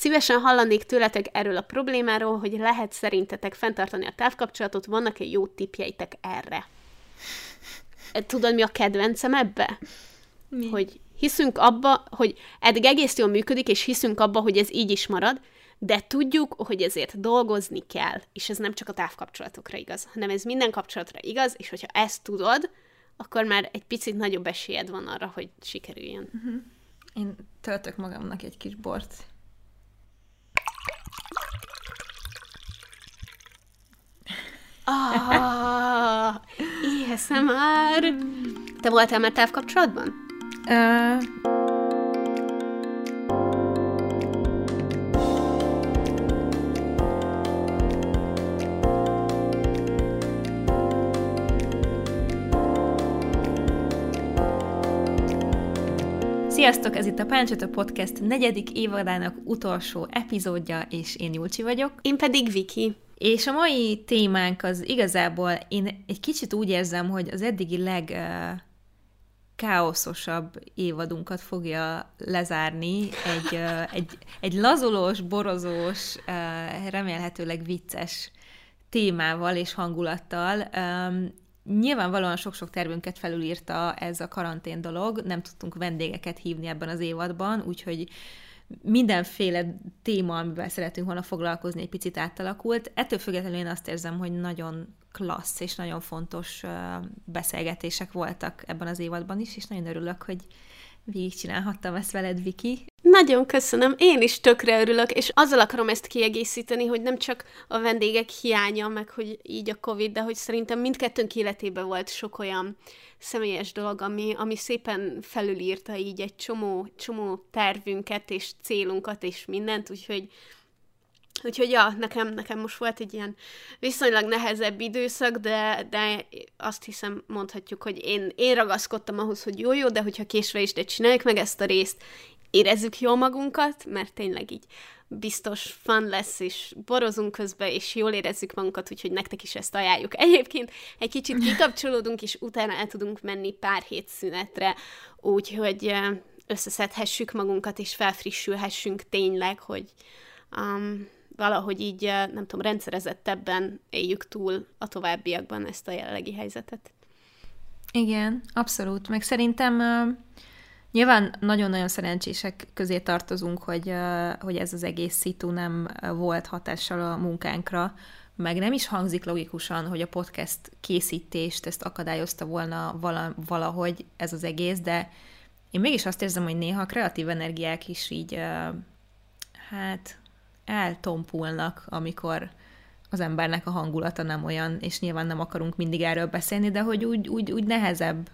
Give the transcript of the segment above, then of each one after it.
Szívesen hallanék tőletek erről a problémáról, hogy lehet szerintetek fenntartani a távkapcsolatot, vannak-e jó tippjeitek erre? Tudod, mi a kedvencem ebbe? Mi? Hogy hiszünk abba, hogy eddig egész jól működik, és hiszünk abba, hogy ez így is marad, de tudjuk, hogy ezért dolgozni kell, és ez nem csak a távkapcsolatokra igaz, hanem ez minden kapcsolatra igaz, és hogyha ezt tudod, akkor már egy picit nagyobb esélyed van arra, hogy sikerüljön. Uh-huh. Én töltök magamnak egy kis bort. Ah, éheszem már! Te voltál már távkapcsolatban? Uh, Sziasztok, ez itt a Páncsata Podcast negyedik évadának utolsó epizódja, és én Julcsi vagyok. Én pedig Viki. És a mai témánk az igazából, én egy kicsit úgy érzem, hogy az eddigi leg uh, káoszosabb évadunkat fogja lezárni egy, uh, egy, egy lazolós, borozós, uh, remélhetőleg vicces témával és hangulattal. Um, Nyilvánvalóan sok-sok tervünket felülírta ez a karantén dolog, nem tudtunk vendégeket hívni ebben az évadban, úgyhogy mindenféle téma, amivel szeretünk volna foglalkozni, egy picit átalakult. Ettől függetlenül én azt érzem, hogy nagyon klassz és nagyon fontos beszélgetések voltak ebben az évadban is, és nagyon örülök, hogy végigcsinálhattam ezt veled, Viki. Nagyon köszönöm, én is tökre örülök, és azzal akarom ezt kiegészíteni, hogy nem csak a vendégek hiánya, meg hogy így a Covid, de hogy szerintem mindkettőnk életében volt sok olyan személyes dolog, ami, ami szépen felülírta így egy csomó, csomó tervünket és célunkat és mindent, úgyhogy Úgyhogy ja, nekem, nekem most volt egy ilyen viszonylag nehezebb időszak, de, de azt hiszem mondhatjuk, hogy én, én ragaszkodtam ahhoz, hogy jó-jó, de hogyha késve is, de csináljuk meg ezt a részt, érezzük jól magunkat, mert tényleg így biztos fan lesz, és borozunk közben, és jól érezzük magunkat, úgyhogy nektek is ezt ajánljuk. Egyébként egy kicsit kikapcsolódunk, és utána el tudunk menni pár hét szünetre, úgyhogy összeszedhessük magunkat, és felfrissülhessünk tényleg, hogy um, valahogy így, nem tudom, rendszerezettebben éljük túl a továbbiakban ezt a jelenlegi helyzetet. Igen, abszolút. Meg szerintem uh, nyilván nagyon-nagyon szerencsések közé tartozunk, hogy, uh, hogy ez az egész szitu nem volt hatással a munkánkra, meg nem is hangzik logikusan, hogy a podcast készítést ezt akadályozta volna vala, valahogy ez az egész, de én mégis azt érzem, hogy néha a kreatív energiák is így, hát eltompulnak, amikor az embernek a hangulata nem olyan, és nyilván nem akarunk mindig erről beszélni, de hogy úgy, úgy, úgy nehezebb,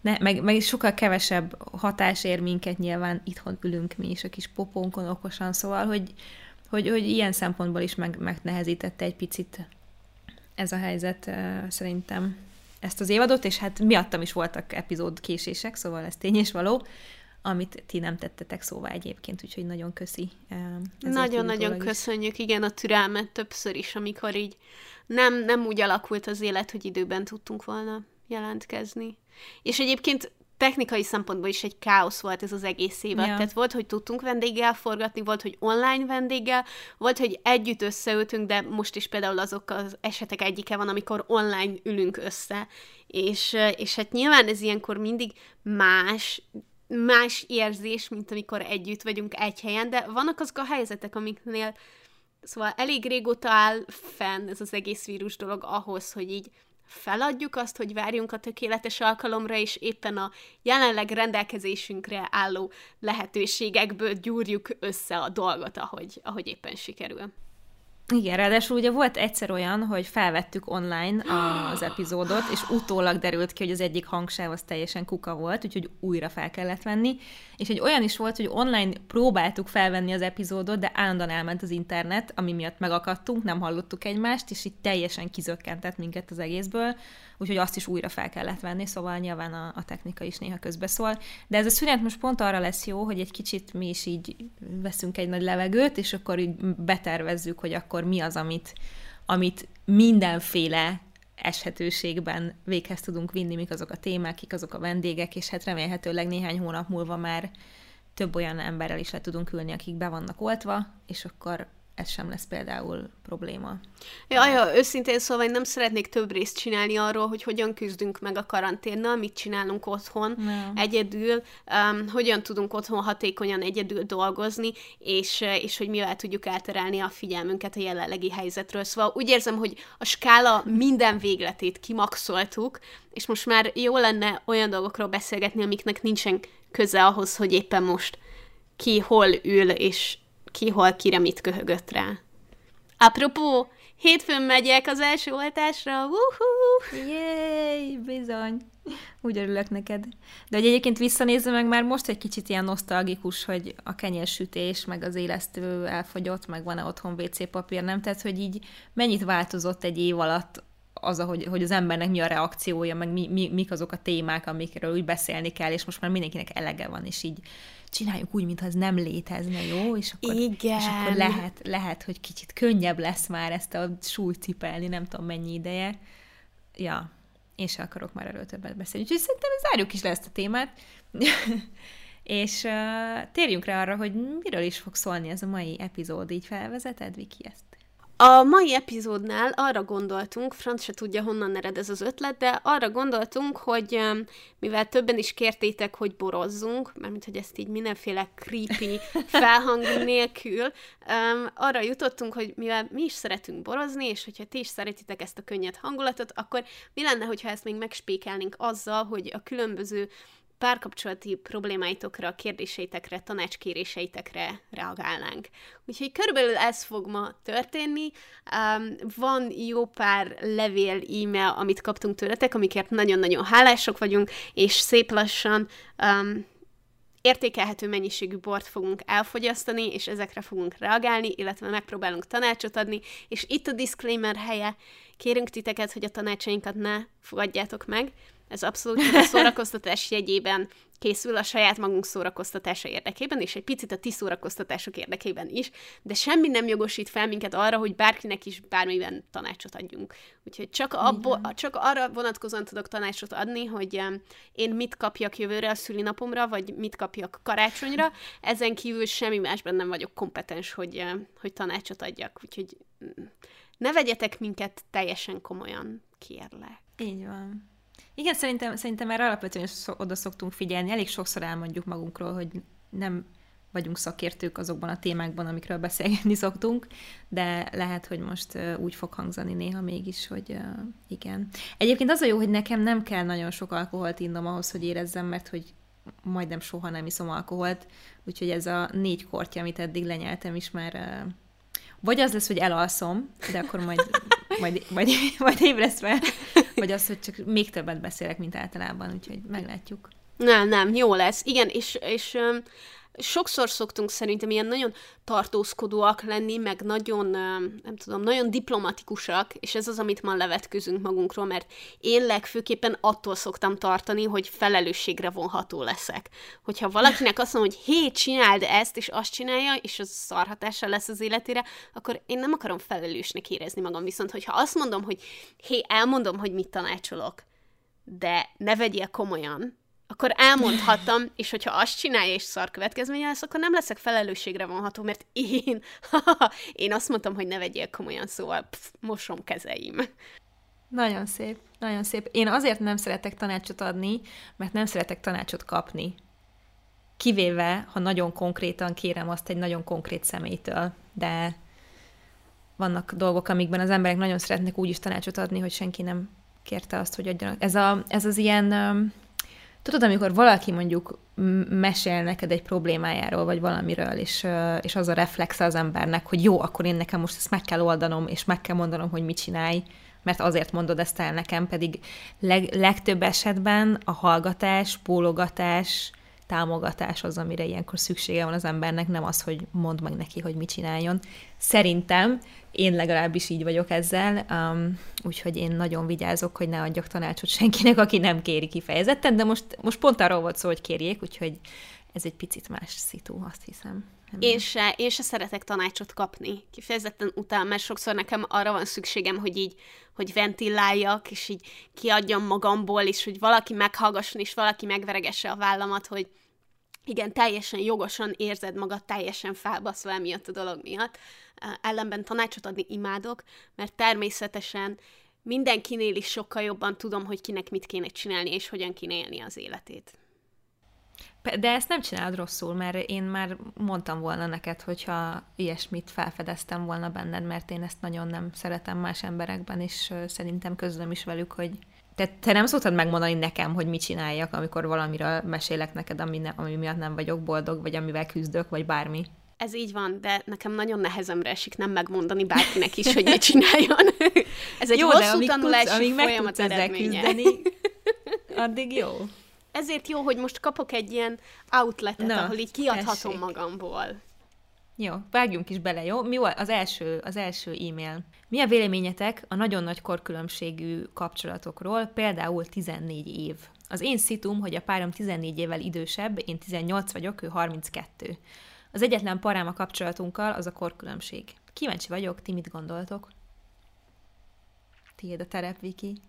ne, meg, meg sokkal kevesebb hatás ér minket nyilván, itthon ülünk mi is a kis popónkon okosan, szóval, hogy, hogy, hogy ilyen szempontból is meg, megnehezítette egy picit ez a helyzet szerintem ezt az évadot, és hát miattam is voltak epizód késések, szóval ez tény és való, amit ti nem tettetek szóvá egyébként, úgyhogy nagyon köszi. Nagyon-nagyon köszönjük, igen, a türelmet többször is, amikor így nem, nem úgy alakult az élet, hogy időben tudtunk volna jelentkezni. És egyébként technikai szempontból is egy káosz volt ez az egész évad. Ja. Tehát volt, hogy tudtunk vendéggel forgatni, volt, hogy online vendéggel, volt, hogy együtt összeültünk, de most is például azok az esetek egyike van, amikor online ülünk össze. És, és hát nyilván ez ilyenkor mindig más, más érzés, mint amikor együtt vagyunk egy helyen, de vannak azok a helyzetek, amiknél szóval elég régóta áll fenn ez az egész vírus dolog ahhoz, hogy így feladjuk azt, hogy várjunk a tökéletes alkalomra, és éppen a jelenleg rendelkezésünkre álló lehetőségekből gyúrjuk össze a dolgot, ahogy, ahogy éppen sikerül. Igen, ráadásul ugye volt egyszer olyan, hogy felvettük online az epizódot, és utólag derült ki, hogy az egyik hangsáv az teljesen kuka volt, úgyhogy újra fel kellett venni. És egy olyan is volt, hogy online próbáltuk felvenni az epizódot, de állandóan elment az internet, ami miatt megakadtunk, nem hallottuk egymást, és így teljesen kizökkentett minket az egészből úgyhogy azt is újra fel kellett venni, szóval nyilván a, a technika is néha közbeszól. De ez a szünet most pont arra lesz jó, hogy egy kicsit mi is így veszünk egy nagy levegőt, és akkor így betervezzük, hogy akkor mi az, amit, amit mindenféle eshetőségben véghez tudunk vinni, mik azok a témák, kik azok a vendégek, és hát remélhetőleg néhány hónap múlva már több olyan emberrel is le tudunk ülni, akik be vannak oltva, és akkor ez sem lesz például probléma. Ja, ja, őszintén szóval én nem szeretnék több részt csinálni arról, hogy hogyan küzdünk meg a karanténnal, mit csinálunk otthon nem. egyedül, um, hogyan tudunk otthon hatékonyan egyedül dolgozni, és, és hogy mivel tudjuk elterelni a figyelmünket a jelenlegi helyzetről. Szóval úgy érzem, hogy a skála minden végletét kimaxoltuk, és most már jó lenne olyan dolgokról beszélgetni, amiknek nincsen köze ahhoz, hogy éppen most ki hol ül, és ki hol kire mit köhögött rá. Apropó, hétfőn megyek az első oltásra, Woohoo! Jéj, bizony. Úgy örülök neked. De hogy egyébként visszanézve meg már most egy kicsit ilyen nosztalgikus, hogy a kenyérsütés, meg az élesztő elfogyott, meg van-e otthon WC papír, nem? Tehát, hogy így mennyit változott egy év alatt az, hogy, hogy az embernek mi a reakciója, meg mi, mi, mik azok a témák, amikről úgy beszélni kell, és most már mindenkinek elege van, és így csináljuk úgy, mintha ez nem létezne, jó? És akkor, Igen. És akkor lehet, lehet, hogy kicsit könnyebb lesz már ezt a súlyt cipelni, nem tudom mennyi ideje. Ja, én se akarok már erről többet beszélni. Úgyhogy szerintem zárjuk is le ezt a témát. és uh, térjünk rá arra, hogy miről is fog szólni ez a mai epizód. Így felvezeted, Viki, ezt? A mai epizódnál arra gondoltunk, Franc se tudja, honnan ered ez az ötlet, de arra gondoltunk, hogy mivel többen is kértétek, hogy borozzunk, mert hogy ezt így mindenféle creepy felhang nélkül, arra jutottunk, hogy mivel mi is szeretünk borozni, és hogyha ti is szeretitek ezt a könnyed hangulatot, akkor mi lenne, hogyha ezt még megspékelnénk azzal, hogy a különböző párkapcsolati problémáitokra, kérdéseitekre, tanácskéréseitekre reagálnánk. Úgyhogy körülbelül ez fog ma történni. Um, van jó pár levél, e-mail, amit kaptunk tőletek, amikért nagyon-nagyon hálások vagyunk, és szép lassan um, értékelhető mennyiségű bort fogunk elfogyasztani, és ezekre fogunk reagálni, illetve megpróbálunk tanácsot adni, és itt a disclaimer helye, kérünk titeket, hogy a tanácsainkat ne fogadjátok meg, ez abszolút a szórakoztatás jegyében készül a saját magunk szórakoztatása érdekében, és egy picit a ti szórakoztatások érdekében is, de semmi nem jogosít fel minket arra, hogy bárkinek is bármiben tanácsot adjunk. Úgyhogy csak, abbo, csak arra vonatkozóan tudok tanácsot adni, hogy én mit kapjak jövőre a szülinapomra, vagy mit kapjak karácsonyra, ezen kívül semmi másban nem vagyok kompetens, hogy, hogy tanácsot adjak. Úgyhogy mm, ne vegyetek minket teljesen komolyan, kérlek. Így van. Igen, szerintem, szerintem erre alapvetően oda szoktunk figyelni. Elég sokszor elmondjuk magunkról, hogy nem vagyunk szakértők azokban a témákban, amikről beszélgetni szoktunk, de lehet, hogy most úgy fog hangzani néha mégis, hogy igen. Egyébként az a jó, hogy nekem nem kell nagyon sok alkoholt innom ahhoz, hogy érezzem, mert hogy majdnem soha nem iszom alkoholt, úgyhogy ez a négy kortya, amit eddig lenyeltem is már vagy az lesz, hogy elalszom, de akkor majd, majd, majd, majd ébresz fel, vagy az, hogy csak még többet beszélek, mint általában, úgyhogy meglátjuk. Nem, nem, jó lesz. Igen, és, és sokszor szoktunk szerintem ilyen nagyon tartózkodóak lenni, meg nagyon, nem tudom, nagyon diplomatikusak, és ez az, amit ma levetközünk magunkról, mert én legfőképpen attól szoktam tartani, hogy felelősségre vonható leszek. Hogyha valakinek azt mondom, hogy hé, csináld ezt, és azt csinálja, és az szarhatása lesz az életére, akkor én nem akarom felelősnek érezni magam. Viszont, hogyha azt mondom, hogy hé, elmondom, hogy mit tanácsolok, de ne vegyél komolyan, akkor elmondhattam, és hogyha azt csinálja, és szar következménye lesz, akkor nem leszek felelősségre vonható, mert én, én azt mondtam, hogy ne vegyél komolyan, szóval pff, mosom kezeim. Nagyon szép, nagyon szép. Én azért nem szeretek tanácsot adni, mert nem szeretek tanácsot kapni. Kivéve, ha nagyon konkrétan kérem azt egy nagyon konkrét személytől, de vannak dolgok, amikben az emberek nagyon szeretnek úgy is tanácsot adni, hogy senki nem kérte azt, hogy adjanak. Ez, a, ez az ilyen Tudod, amikor valaki mondjuk mesél neked egy problémájáról, vagy valamiről, és, és az a reflex az embernek, hogy jó, akkor én nekem most ezt meg kell oldanom, és meg kell mondanom, hogy mit csinálj, mert azért mondod ezt el nekem, pedig leg, legtöbb esetben a hallgatás, bólogatás, támogatás az, amire ilyenkor szüksége van az embernek, nem az, hogy mondd meg neki, hogy mit csináljon. Szerintem én legalábbis így vagyok ezzel, um, úgyhogy én nagyon vigyázok, hogy ne adjak tanácsot senkinek, aki nem kéri kifejezetten, de most, most pont arról volt szó, hogy kérjék, úgyhogy ez egy picit más szitu, azt hiszem. Én se, én se szeretek tanácsot kapni, kifejezetten után, mert sokszor nekem arra van szükségem, hogy így, hogy ventiláljak, és így kiadjam magamból, és hogy valaki meghallgasson, és valaki megveregesse a vállamat, hogy igen, teljesen jogosan érzed magad teljesen felbaszva emiatt a dolog miatt. Ellenben tanácsot adni imádok, mert természetesen mindenkinél is sokkal jobban tudom, hogy kinek mit kéne csinálni, és hogyan kéne élni az életét. De ezt nem csinálod rosszul, mert én már mondtam volna neked, hogyha ilyesmit felfedeztem volna benned, mert én ezt nagyon nem szeretem más emberekben, és szerintem közlöm is velük, hogy te, te nem szoktad megmondani nekem, hogy mit csináljak, amikor valamiről mesélek neked, ami, ne, ami miatt nem vagyok boldog, vagy amivel küzdök, vagy bármi. Ez így van, de nekem nagyon nehezemre esik nem megmondani bárkinek is, hogy mit csináljon. Ez egy jó, hosszú de tanulási tudsz, amíg folyamat meg eredménye. küzdeni, addig jó. Ezért jó, hogy most kapok egy ilyen outletet, Na, ahol így kiadhatom tessék. magamból. Jó, vágjunk is bele, jó? Mi az első, az első e-mail? Mi a véleményetek a nagyon nagy korkülönbségű kapcsolatokról, például 14 év? Az én szitum, hogy a párom 14 évvel idősebb, én 18 vagyok, ő 32. Az egyetlen parám a kapcsolatunkkal az a korkülönbség. Kíváncsi vagyok, ti mit gondoltok? Tiéd a terep, Viki.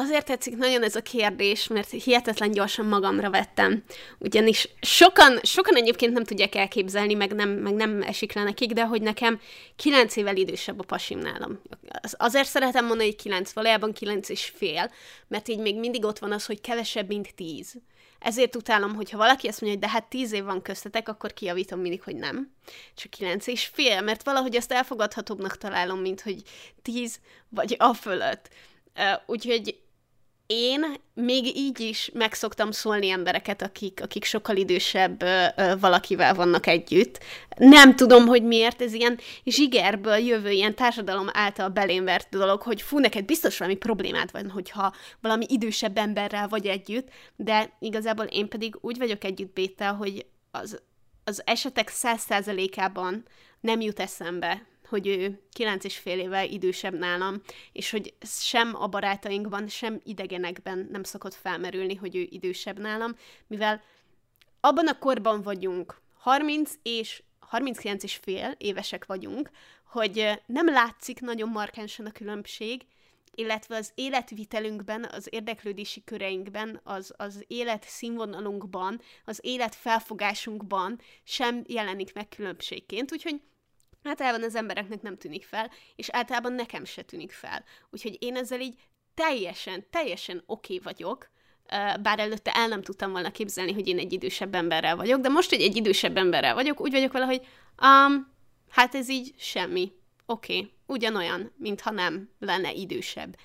Azért tetszik nagyon ez a kérdés, mert hihetetlen gyorsan magamra vettem. Ugyanis sokan, sokan egyébként nem tudják elképzelni, meg nem, meg nem esik le nekik, de hogy nekem kilenc évvel idősebb a pasim nálam. Az- Azért szeretem mondani, hogy kilenc, valójában kilenc és fél, mert így még mindig ott van az, hogy kevesebb, mint tíz. Ezért utálom, hogyha valaki azt mondja, hogy de hát tíz év van köztetek, akkor kijavítom mindig, hogy nem. Csak kilenc és fél, mert valahogy azt elfogadhatóbbnak találom, mint hogy tíz vagy a fölött. Úgyhogy én még így is meg szoktam szólni embereket, akik, akik sokkal idősebb ö, valakivel vannak együtt. Nem tudom, hogy miért, ez ilyen zsigerből jövő, ilyen társadalom által belém dolog, hogy fú, neked biztos valami problémád van, hogyha valami idősebb emberrel vagy együtt, de igazából én pedig úgy vagyok együtt Béttel, hogy az, az esetek száz százalékában nem jut eszembe, hogy ő kilenc és fél évvel idősebb nálam, és hogy sem a barátainkban, sem idegenekben nem szokott felmerülni, hogy ő idősebb nálam, mivel abban a korban vagyunk, 30 és 39 és fél évesek vagyunk, hogy nem látszik nagyon markánsan a különbség, illetve az életvitelünkben, az érdeklődési köreinkben, az, az élet színvonalunkban, az élet felfogásunkban sem jelenik meg különbségként, úgyhogy általában az embereknek nem tűnik fel, és általában nekem se tűnik fel. Úgyhogy én ezzel így teljesen, teljesen oké okay vagyok, bár előtte el nem tudtam volna képzelni, hogy én egy idősebb emberrel vagyok, de most, hogy egy idősebb emberrel vagyok, úgy vagyok vele, hogy um, hát ez így semmi. Oké, okay, ugyanolyan, mintha nem lenne idősebb.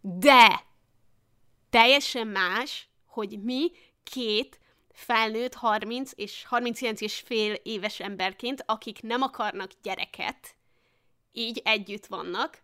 De teljesen más, hogy mi két felnőtt 30 és 39 és fél éves emberként, akik nem akarnak gyereket, így együtt vannak,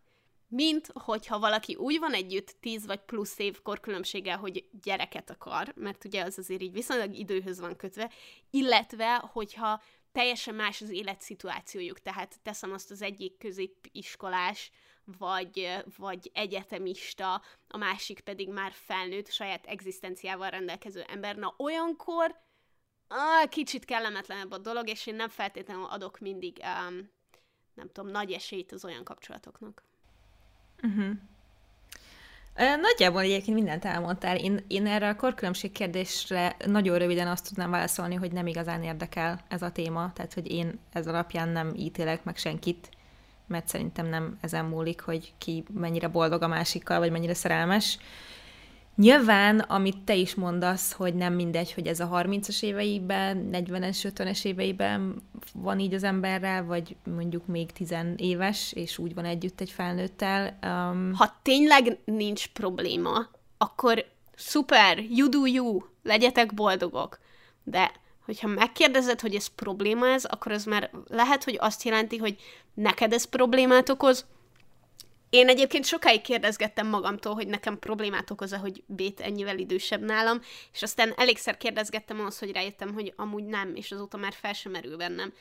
mint hogyha valaki úgy van együtt 10 vagy plusz év korkülönbséggel, hogy gyereket akar, mert ugye az azért így viszonylag időhöz van kötve, illetve hogyha teljesen más az életszituációjuk, tehát teszem azt az egyik középiskolás, vagy, vagy egyetemista, a másik pedig már felnőtt, saját egzisztenciával rendelkező ember. Na olyankor ah, kicsit kellemetlenebb a dolog, és én nem feltétlenül adok mindig, um, nem tudom, nagy esélyt az olyan kapcsolatoknak. Ö, Nagyjából egyébként mindent elmondtál. Én, én erre a korkülönbség kérdésre nagyon röviden azt tudnám válaszolni, hogy nem igazán érdekel ez a téma, tehát hogy én ez alapján nem ítélek meg senkit, mert szerintem nem ezen múlik, hogy ki mennyire boldog a másikkal, vagy mennyire szerelmes. Nyilván, amit te is mondasz, hogy nem mindegy, hogy ez a 30-as éveiben, 40-es, 50-es éveiben van így az emberrel, vagy mondjuk még 10 éves, és úgy van együtt egy felnőttel. Um, Ha tényleg nincs probléma, akkor szuper, you do you, legyetek boldogok. De hogyha megkérdezed, hogy ez probléma ez, akkor az már lehet, hogy azt jelenti, hogy neked ez problémát okoz. Én egyébként sokáig kérdezgettem magamtól, hogy nekem problémát okoz-e, hogy Bét ennyivel idősebb nálam, és aztán elégszer kérdezgettem ahhoz, hogy rájöttem, hogy amúgy nem, és azóta már fel sem merül bennem.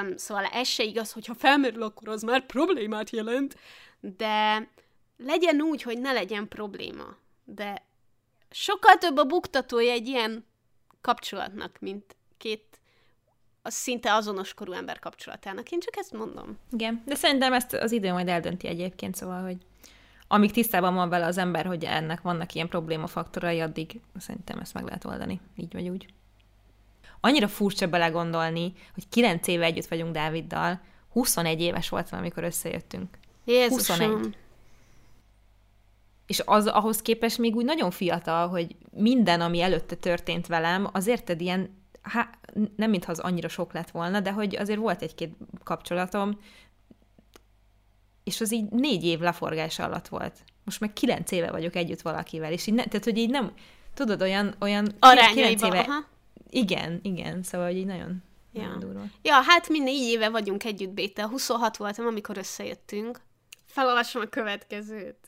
Um, szóval ez se igaz, hogy ha felmerül, akkor az már problémát jelent, de legyen úgy, hogy ne legyen probléma. De sokkal több a buktatója egy ilyen kapcsolatnak, mint két az szinte azonos korú ember kapcsolatának. Én csak ezt mondom. igen, de szerintem ezt az idő majd eldönti egyébként, szóval, hogy amíg tisztában van vele az ember, hogy ennek vannak ilyen problémafaktorai, addig szerintem ezt meg lehet oldani, így vagy úgy. annyira furcsa belegondolni, hogy kilenc éve együtt vagyunk Dáviddal, 21 éves voltam, amikor összejöttünk. Jézusom. 21. És az ahhoz képest még úgy nagyon fiatal, hogy minden, ami előtte történt velem, az érted ilyen, há, nem mintha az annyira sok lett volna, de hogy azért volt egy-két kapcsolatom, és az így négy év leforgása alatt volt. Most meg kilenc éve vagyok együtt valakivel, és így ne, tehát, hogy így nem, tudod, olyan, olyan kilenc éve, aha. igen, igen, szóval, hogy így nagyon, ja. nagyon durva. Ja, hát mi négy éve vagyunk együtt, Béta. 26 voltam, amikor összejöttünk. Felolvasom a következőt.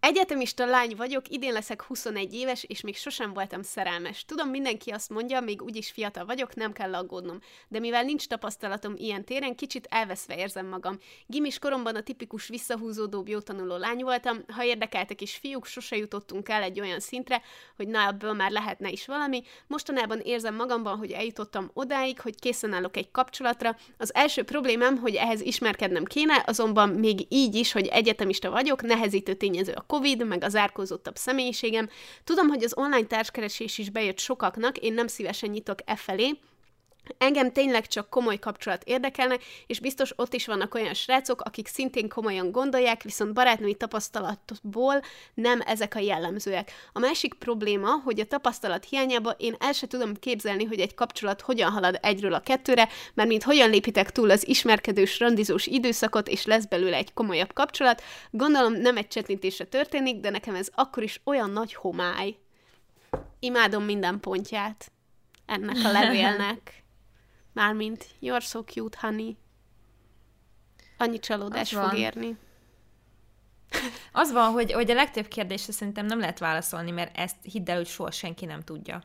Egyetemista lány vagyok, idén leszek 21 éves, és még sosem voltam szerelmes. Tudom, mindenki azt mondja, még úgyis fiatal vagyok, nem kell aggódnom. De mivel nincs tapasztalatom ilyen téren, kicsit elveszve érzem magam. Gimis koromban a tipikus visszahúzódó jótanuló lány voltam, ha érdekeltek is fiúk, sose jutottunk el egy olyan szintre, hogy na, ebből már lehetne is valami. Mostanában érzem magamban, hogy eljutottam odáig, hogy készen állok egy kapcsolatra. Az első problémám, hogy ehhez ismerkednem kéne, azonban még így is, hogy egyetemista vagyok, nehezítő tényező a Covid, meg az árkózottabb személyiségem. Tudom, hogy az online társkeresés is bejött sokaknak, én nem szívesen nyitok e felé, Engem tényleg csak komoly kapcsolat érdekelnek, és biztos ott is vannak olyan srácok, akik szintén komolyan gondolják, viszont barátnői tapasztalatból nem ezek a jellemzőek. A másik probléma, hogy a tapasztalat hiányában én el sem tudom képzelni, hogy egy kapcsolat hogyan halad egyről a kettőre, mert mint hogyan lépitek túl az ismerkedős, randizós időszakot, és lesz belőle egy komolyabb kapcsolat, gondolom nem egy csetlintésre történik, de nekem ez akkor is olyan nagy homály. Imádom minden pontját ennek a levélnek. Mármint, you're so cute, honey. Annyi csalódás fog érni. Az van, hogy, hogy a legtöbb kérdésre szerintem nem lehet válaszolni, mert ezt hidd el, hogy soha senki nem tudja.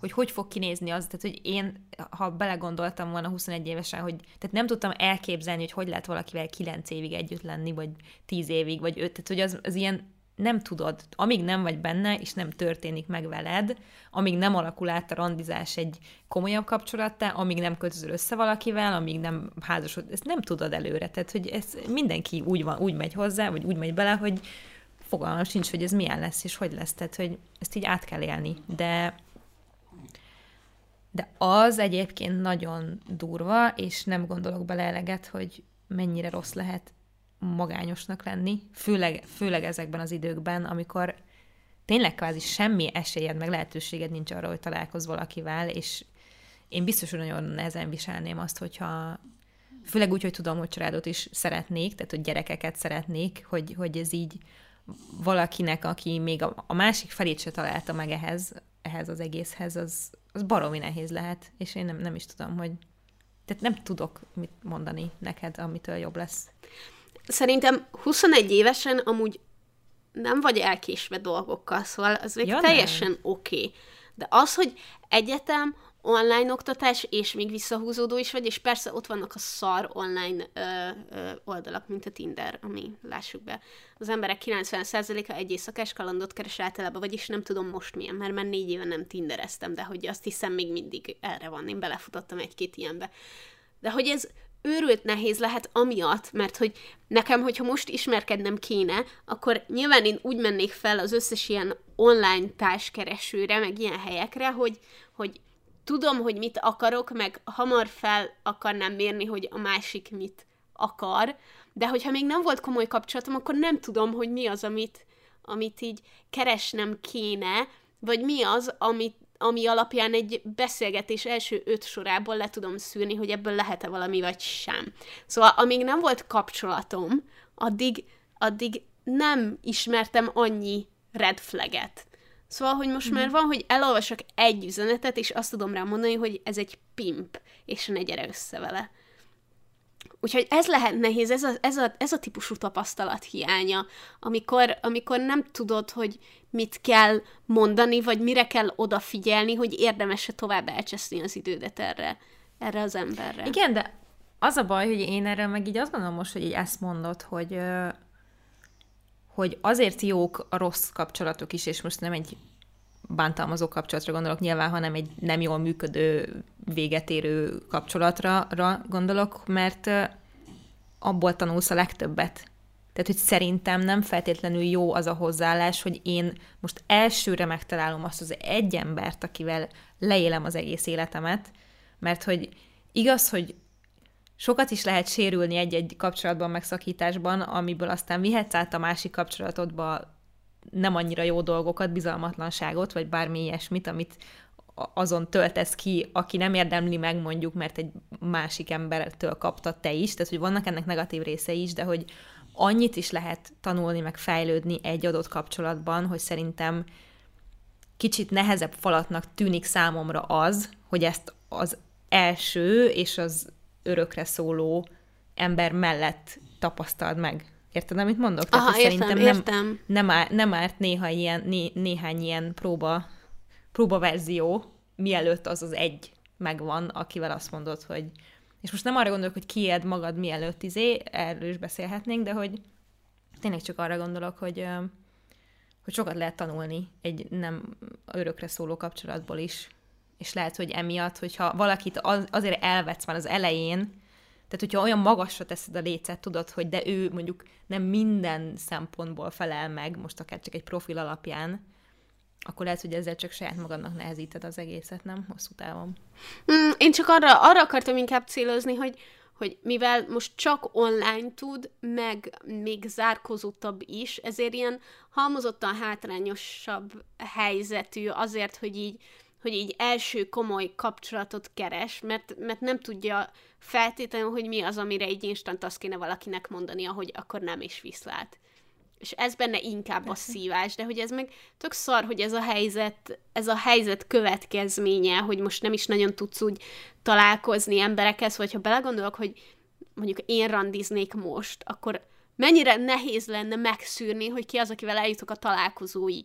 Hogy hogy fog kinézni az, tehát hogy én, ha belegondoltam volna 21 évesen, hogy tehát nem tudtam elképzelni, hogy hogy lehet valakivel 9 évig együtt lenni, vagy 10 évig, vagy 5, tehát hogy az, az ilyen nem tudod, amíg nem vagy benne, és nem történik meg veled, amíg nem alakul át a randizás egy komolyabb kapcsolattá, amíg nem költözöl össze valakivel, amíg nem házasod, ezt nem tudod előre. Tehát, hogy ez mindenki úgy, van, úgy megy hozzá, vagy úgy megy bele, hogy fogalmam sincs, hogy ez milyen lesz, és hogy lesz. Tehát, hogy ezt így át kell élni. De de az egyébként nagyon durva, és nem gondolok bele eleget, hogy mennyire rossz lehet magányosnak lenni, főleg, főleg ezekben az időkben, amikor tényleg kvázi semmi esélyed, meg lehetőséged nincs arra, hogy találkozz valakivel, és én biztos, hogy nagyon nehezen viselném azt, hogyha főleg úgy, hogy tudom, hogy családot is szeretnék, tehát hogy gyerekeket szeretnék, hogy, hogy ez így valakinek, aki még a, a másik felét se találta meg ehhez, ehhez az egészhez, az, az baromi nehéz lehet, és én nem, nem is tudom, hogy tehát nem tudok mit mondani neked, amitől jobb lesz szerintem 21 évesen amúgy nem vagy elkésve dolgokkal, szóval az még ja, teljesen oké. Okay. De az, hogy egyetem, online oktatás, és még visszahúzódó is vagy, és persze ott vannak a szar online ö, ö, oldalak, mint a Tinder, ami, lássuk be, az emberek 90%-a egy éjszakás kalandot keres általában, vagyis nem tudom most milyen, mert már négy éve nem Tindereztem, de hogy azt hiszem még mindig erre van, én belefutottam egy-két ilyenbe. De hogy ez őrült nehéz lehet amiatt, mert hogy nekem, hogyha most ismerkednem kéne, akkor nyilván én úgy mennék fel az összes ilyen online társkeresőre, meg ilyen helyekre, hogy, hogy tudom, hogy mit akarok, meg hamar fel akarnám mérni, hogy a másik mit akar, de hogyha még nem volt komoly kapcsolatom, akkor nem tudom, hogy mi az, amit, amit így keresnem kéne, vagy mi az, amit ami alapján egy beszélgetés első öt sorából le tudom szűrni, hogy ebből lehet-e valami, vagy sem. Szóval amíg nem volt kapcsolatom, addig, addig nem ismertem annyi red flaget. Szóval, hogy most mm. már van, hogy elolvasok egy üzenetet, és azt tudom rá mondani, hogy ez egy pimp, és ne gyere össze vele. Úgyhogy ez lehet nehéz, ez a, ez a, ez a típusú tapasztalat hiánya, amikor, amikor nem tudod, hogy mit kell mondani, vagy mire kell odafigyelni, hogy érdemes-e tovább elcseszni az idődet erre, erre az emberre. Igen, de az a baj, hogy én erről meg így azt gondolom most, hogy így ezt mondod, hogy, hogy azért jók a rossz kapcsolatok is, és most nem egy bántalmazó kapcsolatra gondolok nyilván, hanem egy nem jól működő, véget érő kapcsolatra gondolok, mert abból tanulsz a legtöbbet. Tehát, hogy szerintem nem feltétlenül jó az a hozzáállás, hogy én most elsőre megtalálom azt az egy embert, akivel leélem az egész életemet, Mert hogy igaz, hogy sokat is lehet sérülni egy-egy kapcsolatban, megszakításban, amiből aztán vihetsz át a másik kapcsolatodba nem annyira jó dolgokat, bizalmatlanságot, vagy bármi ilyesmit, amit azon töltesz ki, aki nem érdemli meg mondjuk, mert egy másik embertől kapta te is, tehát hogy vannak ennek negatív részei is, de hogy annyit is lehet tanulni, meg fejlődni egy adott kapcsolatban, hogy szerintem kicsit nehezebb falatnak tűnik számomra az, hogy ezt az első és az örökre szóló ember mellett tapasztald meg. Érted, amit mondok? Tehát Aha, értem, szerintem nem, értem. Nem, árt, nem árt néha ilyen, né, néhány ilyen próba, próba verzió, mielőtt az az egy megvan, akivel azt mondod, hogy és most nem arra gondolok, hogy kied magad mielőtt izé, erről is beszélhetnénk, de hogy tényleg csak arra gondolok, hogy, hogy sokat lehet tanulni egy nem örökre szóló kapcsolatból is. És lehet, hogy emiatt, hogyha valakit az, azért elvetsz már az elején, tehát hogyha olyan magasra teszed a lécet, tudod, hogy de ő mondjuk nem minden szempontból felel meg, most akár csak egy profil alapján, akkor lehet, hogy ezzel csak saját magadnak nehezíted az egészet, nem? Hosszú távon. Mm, én csak arra, arra akartam inkább célozni, hogy, hogy mivel most csak online tud, meg még zárkozottabb is, ezért ilyen halmozottan hátrányosabb helyzetű azért, hogy így, hogy így első komoly kapcsolatot keres, mert, mert nem tudja feltétlenül, hogy mi az, amire egy instant azt kéne valakinek mondania, hogy akkor nem is viszlát és ez benne inkább a szívás, de hogy ez meg tök szar, hogy ez a helyzet, ez a helyzet következménye, hogy most nem is nagyon tudsz úgy találkozni emberekhez, vagy ha belegondolok, hogy mondjuk én randiznék most, akkor mennyire nehéz lenne megszűrni, hogy ki az, akivel eljutok a találkozóig.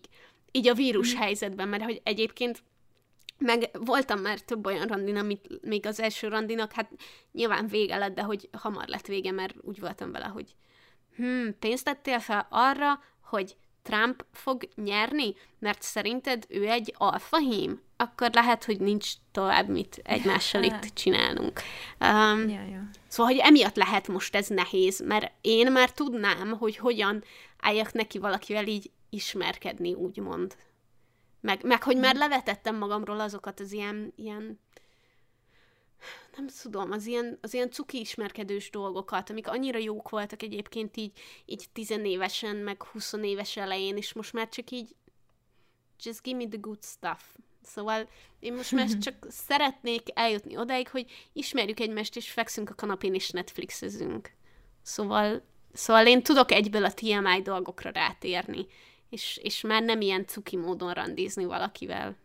Így a vírus mm. helyzetben, mert hogy egyébként meg voltam már több olyan randin, amit még az első randinak, hát nyilván vége lett, de hogy hamar lett vége, mert úgy voltam vele, hogy hmm, pénzt tettél fel arra, hogy Trump fog nyerni, mert szerinted ő egy alfahím, akkor lehet, hogy nincs tovább mit egymással itt csinálnunk. Um, ja, ja. Szóval, hogy emiatt lehet most ez nehéz, mert én már tudnám, hogy hogyan álljak neki valakivel így ismerkedni, úgymond. Meg, meg hogy már hm. levetettem magamról azokat az ilyen, ilyen nem tudom, az ilyen, az ilyen cuki ismerkedős dolgokat, amik annyira jók voltak egyébként így, így tizenévesen, meg huszonéves elején, és most már csak így just give me the good stuff. Szóval én most már csak szeretnék eljutni odáig, hogy ismerjük egymást, és fekszünk a kanapén, és Netflixezünk. Szóval, szóval én tudok egyből a TMI dolgokra rátérni, és, és már nem ilyen cuki módon randizni valakivel.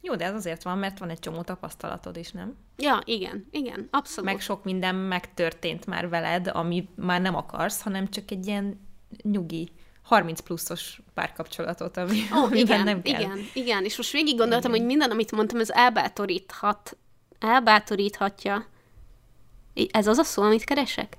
Jó, de ez azért van, mert van egy csomó tapasztalatod is, nem? Ja, igen, igen, abszolút. Meg sok minden megtörtént már veled, ami már nem akarsz, hanem csak egy ilyen nyugi 30 pluszos párkapcsolatot, ami, oh, amiben igen, nem kell. Igen, igen, és most végig gondoltam, igen. hogy minden, amit mondtam, ez elbátoríthat, elbátoríthatja. Ez az a szó, amit keresek?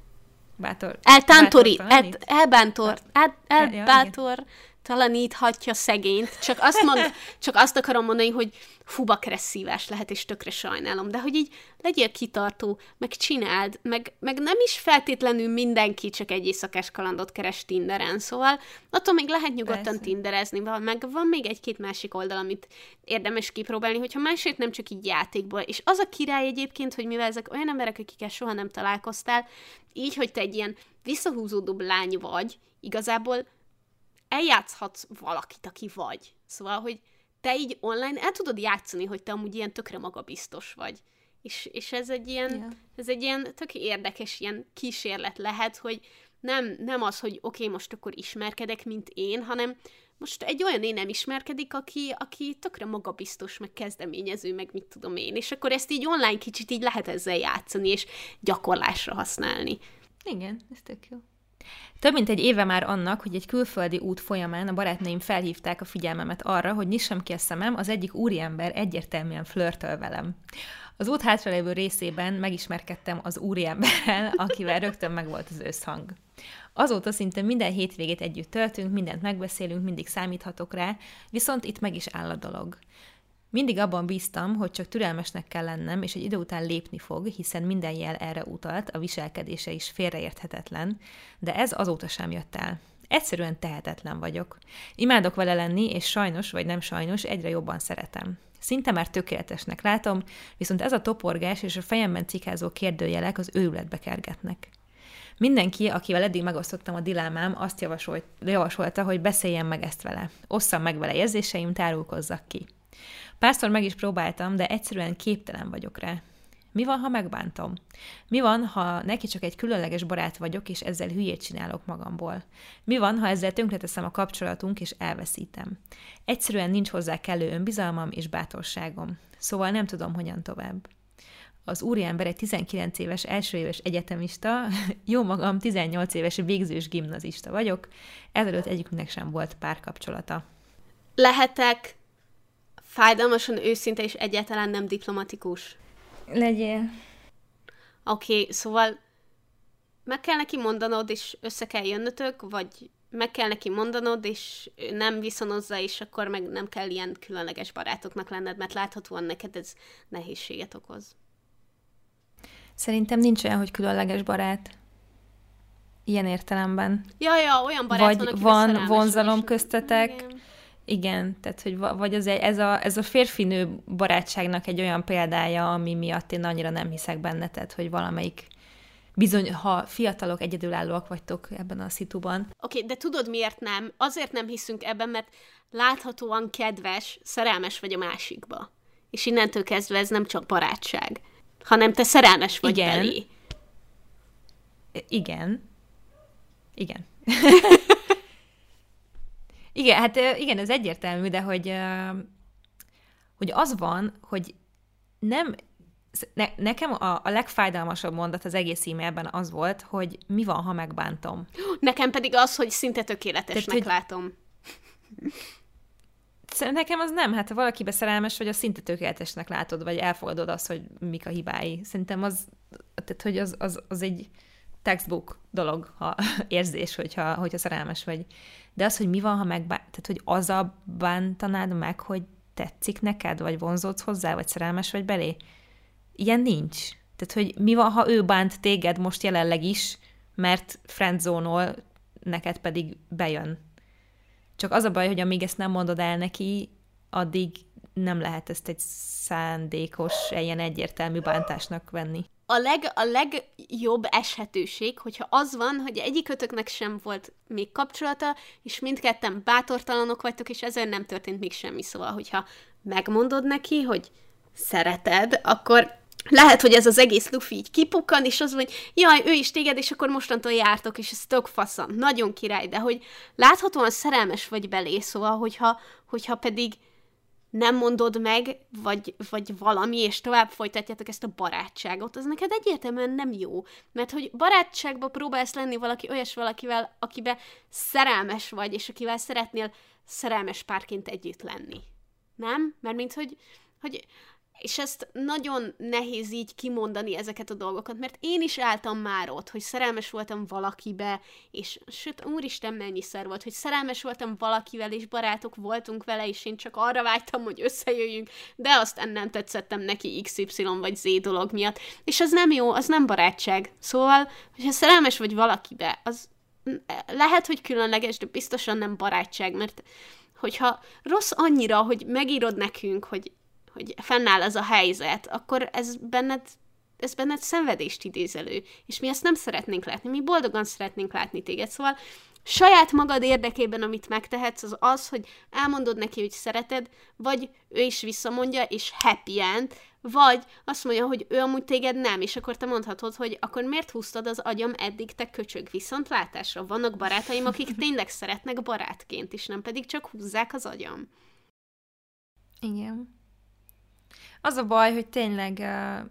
Bátor. Eltántorít, el, elbántor, el, elbátor, talaníthatja szegényt. Csak azt, mond, csak azt akarom mondani, hogy fuba szívás lehet, és tökre sajnálom, de hogy így legyél kitartó, meg csináld, meg, meg nem is feltétlenül mindenki csak egy éjszakás kalandot keres Tinderen, szóval attól még lehet nyugodtan Persze. tinderezni, meg van még egy-két másik oldal, amit érdemes kipróbálni, hogyha másért nem csak így játékból. És az a király egyébként, hogy mivel ezek olyan emberek, akikkel soha nem találkoztál, így, hogy te egy ilyen visszahúzódóbb lány vagy, igazából eljátszhatsz valakit, aki vagy. Szóval, hogy te így online el tudod játszani, hogy te amúgy ilyen tökre magabiztos vagy. És, és ez egy ilyen, yeah. ez egy ilyen tök érdekes ilyen kísérlet lehet, hogy nem, nem az, hogy oké, okay, most akkor ismerkedek, mint én, hanem most egy olyan én nem ismerkedik, aki, aki tökre magabiztos, meg kezdeményező, meg mit tudom én, és akkor ezt így online kicsit így lehet ezzel játszani, és gyakorlásra használni. Igen, ez tök jó. Több mint egy éve már annak, hogy egy külföldi út folyamán a barátnőim felhívták a figyelmemet arra, hogy nyissam ki a szemem, az egyik úriember egyértelműen flörtöl velem. Az út hátralévő részében megismerkedtem az úriemberrel, akivel rögtön megvolt az összhang. Azóta szinte minden hétvégét együtt töltünk, mindent megbeszélünk, mindig számíthatok rá, viszont itt meg is áll a dolog. Mindig abban bíztam, hogy csak türelmesnek kell lennem, és egy idő után lépni fog, hiszen minden jel erre utalt, a viselkedése is félreérthetetlen, de ez azóta sem jött el. Egyszerűen tehetetlen vagyok. Imádok vele lenni, és sajnos vagy nem sajnos egyre jobban szeretem. Szinte már tökéletesnek látom, viszont ez a toporgás és a fejemben cikázó kérdőjelek az őrületbe kergetnek. Mindenki, akivel eddig megosztottam a dilemám, azt javasolt, javasolta, hogy beszéljem meg ezt vele. Osszam meg vele érzéseim, tárulkozzak ki. Párszor meg is próbáltam, de egyszerűen képtelen vagyok rá. Mi van, ha megbántom? Mi van, ha neki csak egy különleges barát vagyok, és ezzel hülyét csinálok magamból? Mi van, ha ezzel tönkreteszem a kapcsolatunk, és elveszítem? Egyszerűen nincs hozzá kellő önbizalmam és bátorságom. Szóval nem tudom, hogyan tovább. Az úriember egy 19 éves első éves egyetemista, jó magam 18 éves végzős gimnazista vagyok, ezelőtt egyikünknek sem volt párkapcsolata. Lehetek fájdalmasan őszinte és egyáltalán nem diplomatikus? Legyél. Oké, okay, szóval meg kell neki mondanod, és össze kell jönnötök, vagy meg kell neki mondanod, és nem viszonozza, és akkor meg nem kell ilyen különleges barátoknak lenned, mert láthatóan neked ez nehézséget okoz. Szerintem nincs olyan, hogy különleges barát. Ilyen értelemben. Ja, ja, olyan barát Vagy van, van vonzalom köztetek, igen. Igen, tehát hogy vagy az egy, ez, a, ez a férfinő barátságnak egy olyan példája, ami miatt én annyira nem hiszek benne, tehát hogy valamelyik bizony, ha fiatalok, egyedülállóak vagytok ebben a szituban. Oké, okay, de tudod miért nem? Azért nem hiszünk ebben, mert láthatóan kedves, szerelmes vagy a másikba. És innentől kezdve ez nem csak barátság, hanem te szerelmes vagy Igen. belé. Igen. Igen. Igen, hát igen, ez egyértelmű, de hogy, hogy az van, hogy nem ne, nekem a, a legfájdalmasabb mondat az egész e-mailben az volt, hogy mi van, ha megbántom. Nekem pedig az, hogy szinte tökéletesnek Tehát, hogy... látom. Nekem az nem, hát ha valakibe szerelmes vagy, az szinte tökéletesnek látod, vagy elfogadod azt, hogy mik a hibái. Szerintem az, tehát, hogy az, az, az egy textbook dolog, ha érzés, hogyha, hogyha szerelmes vagy. De az, hogy mi van, ha megbánt, tehát hogy az a bántanád meg, hogy tetszik neked, vagy vonzódsz hozzá, vagy szerelmes vagy belé? Ilyen nincs. Tehát, hogy mi van, ha ő bánt téged most jelenleg is, mert friendzónol, neked pedig bejön. Csak az a baj, hogy amíg ezt nem mondod el neki, addig nem lehet ezt egy szándékos, ilyen egyértelmű bántásnak venni a, leg, a legjobb eshetőség, hogyha az van, hogy egyikötöknek sem volt még kapcsolata, és mindketten bátortalanok vagytok, és ezért nem történt még semmi. Szóval, hogyha megmondod neki, hogy szereted, akkor lehet, hogy ez az egész lufi így kipukkan, és az, hogy jaj, ő is téged, és akkor mostantól jártok, és ez tök faszam, nagyon király, de hogy láthatóan szerelmes vagy belé, szóval, hogyha, hogyha pedig nem mondod meg, vagy, vagy valami, és tovább folytatjátok ezt a barátságot, az neked egyértelműen nem jó. Mert hogy barátságba próbálsz lenni valaki olyas valakivel, akibe szerelmes vagy, és akivel szeretnél szerelmes párként együtt lenni. Nem? Mert mint hogy, hogy és ezt nagyon nehéz így kimondani ezeket a dolgokat, mert én is álltam már ott, hogy szerelmes voltam valakibe, és sőt, úristen, mennyiszer volt, hogy szerelmes voltam valakivel, és barátok voltunk vele, és én csak arra vágytam, hogy összejöjjünk, de azt nem tetszettem neki XY vagy Z dolog miatt, és az nem jó, az nem barátság. Szóval, hogyha szerelmes vagy valakibe, az lehet, hogy különleges, de biztosan nem barátság, mert hogyha rossz annyira, hogy megírod nekünk, hogy hogy fennáll ez a helyzet, akkor ez benned, ez benned szenvedést idéz elő. És mi ezt nem szeretnénk látni, mi boldogan szeretnénk látni téged. Szóval saját magad érdekében, amit megtehetsz, az az, hogy elmondod neki, hogy szereted, vagy ő is visszamondja, és happy end, vagy azt mondja, hogy ő amúgy téged nem, és akkor te mondhatod, hogy akkor miért húztad az agyam eddig, te köcsög viszont látásra. Vannak barátaim, akik tényleg szeretnek barátként is, nem pedig csak húzzák az agyam. Igen. Az a baj, hogy tényleg uh,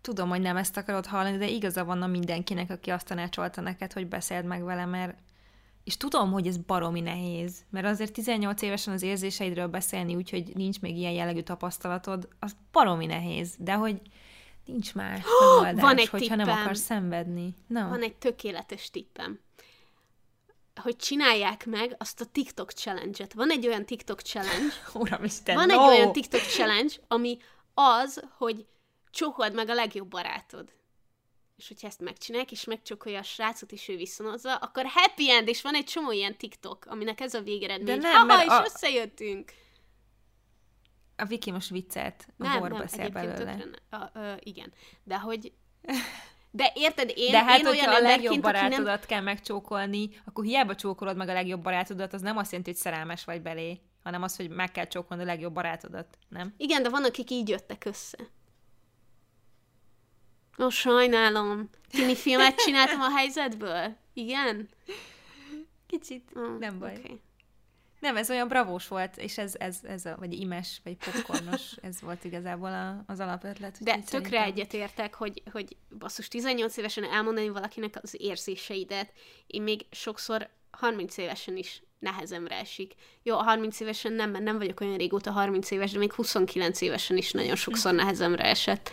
tudom, hogy nem ezt akarod hallani, de igaza van a mindenkinek, aki azt tanácsolta neked, hogy beszéld meg vele, mert és tudom, hogy ez baromi nehéz, mert azért 18 évesen az érzéseidről beszélni, úgyhogy nincs még ilyen jellegű tapasztalatod, az baromi nehéz, de hogy nincs más megoldás, Van egy hogyha tippem. nem akarsz szenvedni. No. Van egy tökéletes tippem hogy csinálják meg azt a TikTok challenge-et. Van egy olyan TikTok challenge. Uramisten, Van no. egy olyan TikTok challenge, ami az, hogy csókold meg a legjobb barátod. És hogyha ezt megcsinálják, és megcsokolja a srácot, és ő viszonozza, akkor happy end, és van egy csomó ilyen TikTok, aminek ez a végeredmény. De nem, Haha, és a... összejöttünk. A Viki most viccelt, a nem, borba nem, belőle. tökre a, ö, igen. De hogy... De érted, én, De hát, én olyan a legjobb aki nem... barátodat kell megcsókolni, akkor hiába csókolod meg a legjobb barátodat, az nem azt jelenti, hogy szerelmes vagy belé, hanem az, hogy meg kell csókolni a legjobb barátodat, nem? Igen, de van, akik így jöttek össze. Ó, sajnálom. Tini filmet csináltam a helyzetből? Igen? Kicsit. Ó, Nem baj. Okay. Nem, ez olyan bravós volt, és ez, ez, ez a, vagy imes, vagy popcornos, ez volt igazából a, az alapötlet. De tökre szerintem- egyetértek, hogy, hogy basszus 18 évesen elmondani valakinek az érzéseidet, én még sokszor 30 évesen is nehezemre esik. Jó, a 30 évesen nem, mert nem vagyok olyan régóta 30 éves, de még 29 évesen is nagyon sokszor nehezemre esett.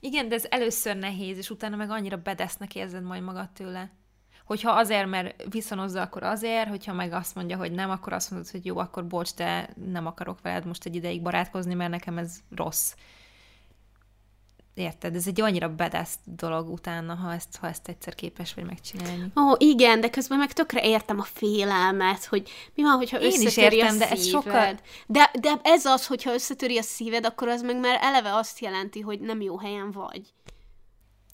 Igen, de ez először nehéz, és utána meg annyira bedesznek érzed majd magad tőle. Hogyha azért, mert viszonozza, akkor azért, hogyha meg azt mondja, hogy nem, akkor azt mondod, hogy jó, akkor bocs, de nem akarok veled most egy ideig barátkozni, mert nekem ez rossz. Érted? Ez egy annyira bedeszt dolog utána, ha ezt, ha ezt egyszer képes vagy megcsinálni. Ó, igen, de közben meg tökre értem a félelmet, hogy mi van, hogyha Én is összetöri értem, a de ez sokkal- De, de ez az, hogyha összetöri a szíved, akkor az meg már eleve azt jelenti, hogy nem jó helyen vagy.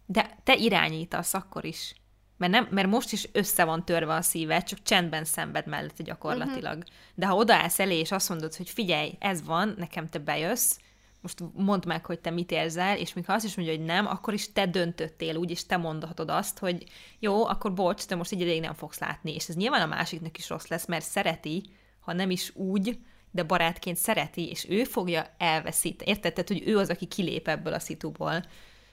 De te irányítasz akkor is. Mert, nem, mert most is össze van törve a szíved, csak csendben szenved mellette gyakorlatilag. Uh-huh. De ha odaállsz elé, és azt mondod, hogy figyelj, ez van, nekem te bejössz, most mondd meg, hogy te mit érzel, és ha azt is mondja, hogy nem, akkor is te döntöttél úgy, és te mondhatod azt, hogy jó, akkor bocs, te most egy ideig nem fogsz látni. És ez nyilván a másiknak is rossz lesz, mert szereti, ha nem is úgy, de barátként szereti, és ő fogja elveszíteni. Érted? Tehát, hogy ő az, aki kilép ebből a szituból,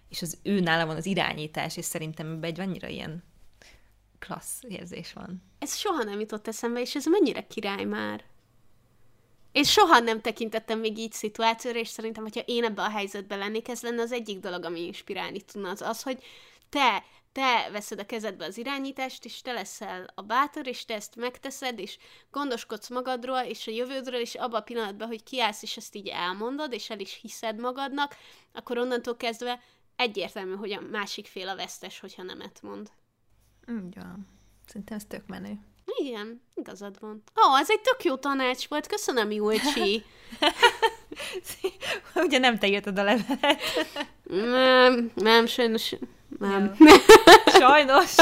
és az ő nála van az irányítás, és szerintem ebben egy annyira ilyen klassz érzés van. Ez soha nem jutott eszembe, és ez mennyire király már. Én soha nem tekintettem még így szituációra, és szerintem, hogyha én ebbe a helyzetbe lennék, ez lenne az egyik dolog, ami inspirálni tudna, az az, hogy te, te veszed a kezedbe az irányítást, és te leszel a bátor, és te ezt megteszed, és gondoskodsz magadról, és a jövődről, és abban a pillanatban, hogy kiállsz, és ezt így elmondod, és el is hiszed magadnak, akkor onnantól kezdve egyértelmű, hogy a másik fél a vesztes, hogyha nemet mond. Úgy van. Szerintem ez tök menő. Igen, igazad van. Ó, oh, ez egy tök jó tanács volt, köszönöm, Júlcsi. Ugye nem te írtad a levelet. nem, nem, sajnos nem. Sajnos.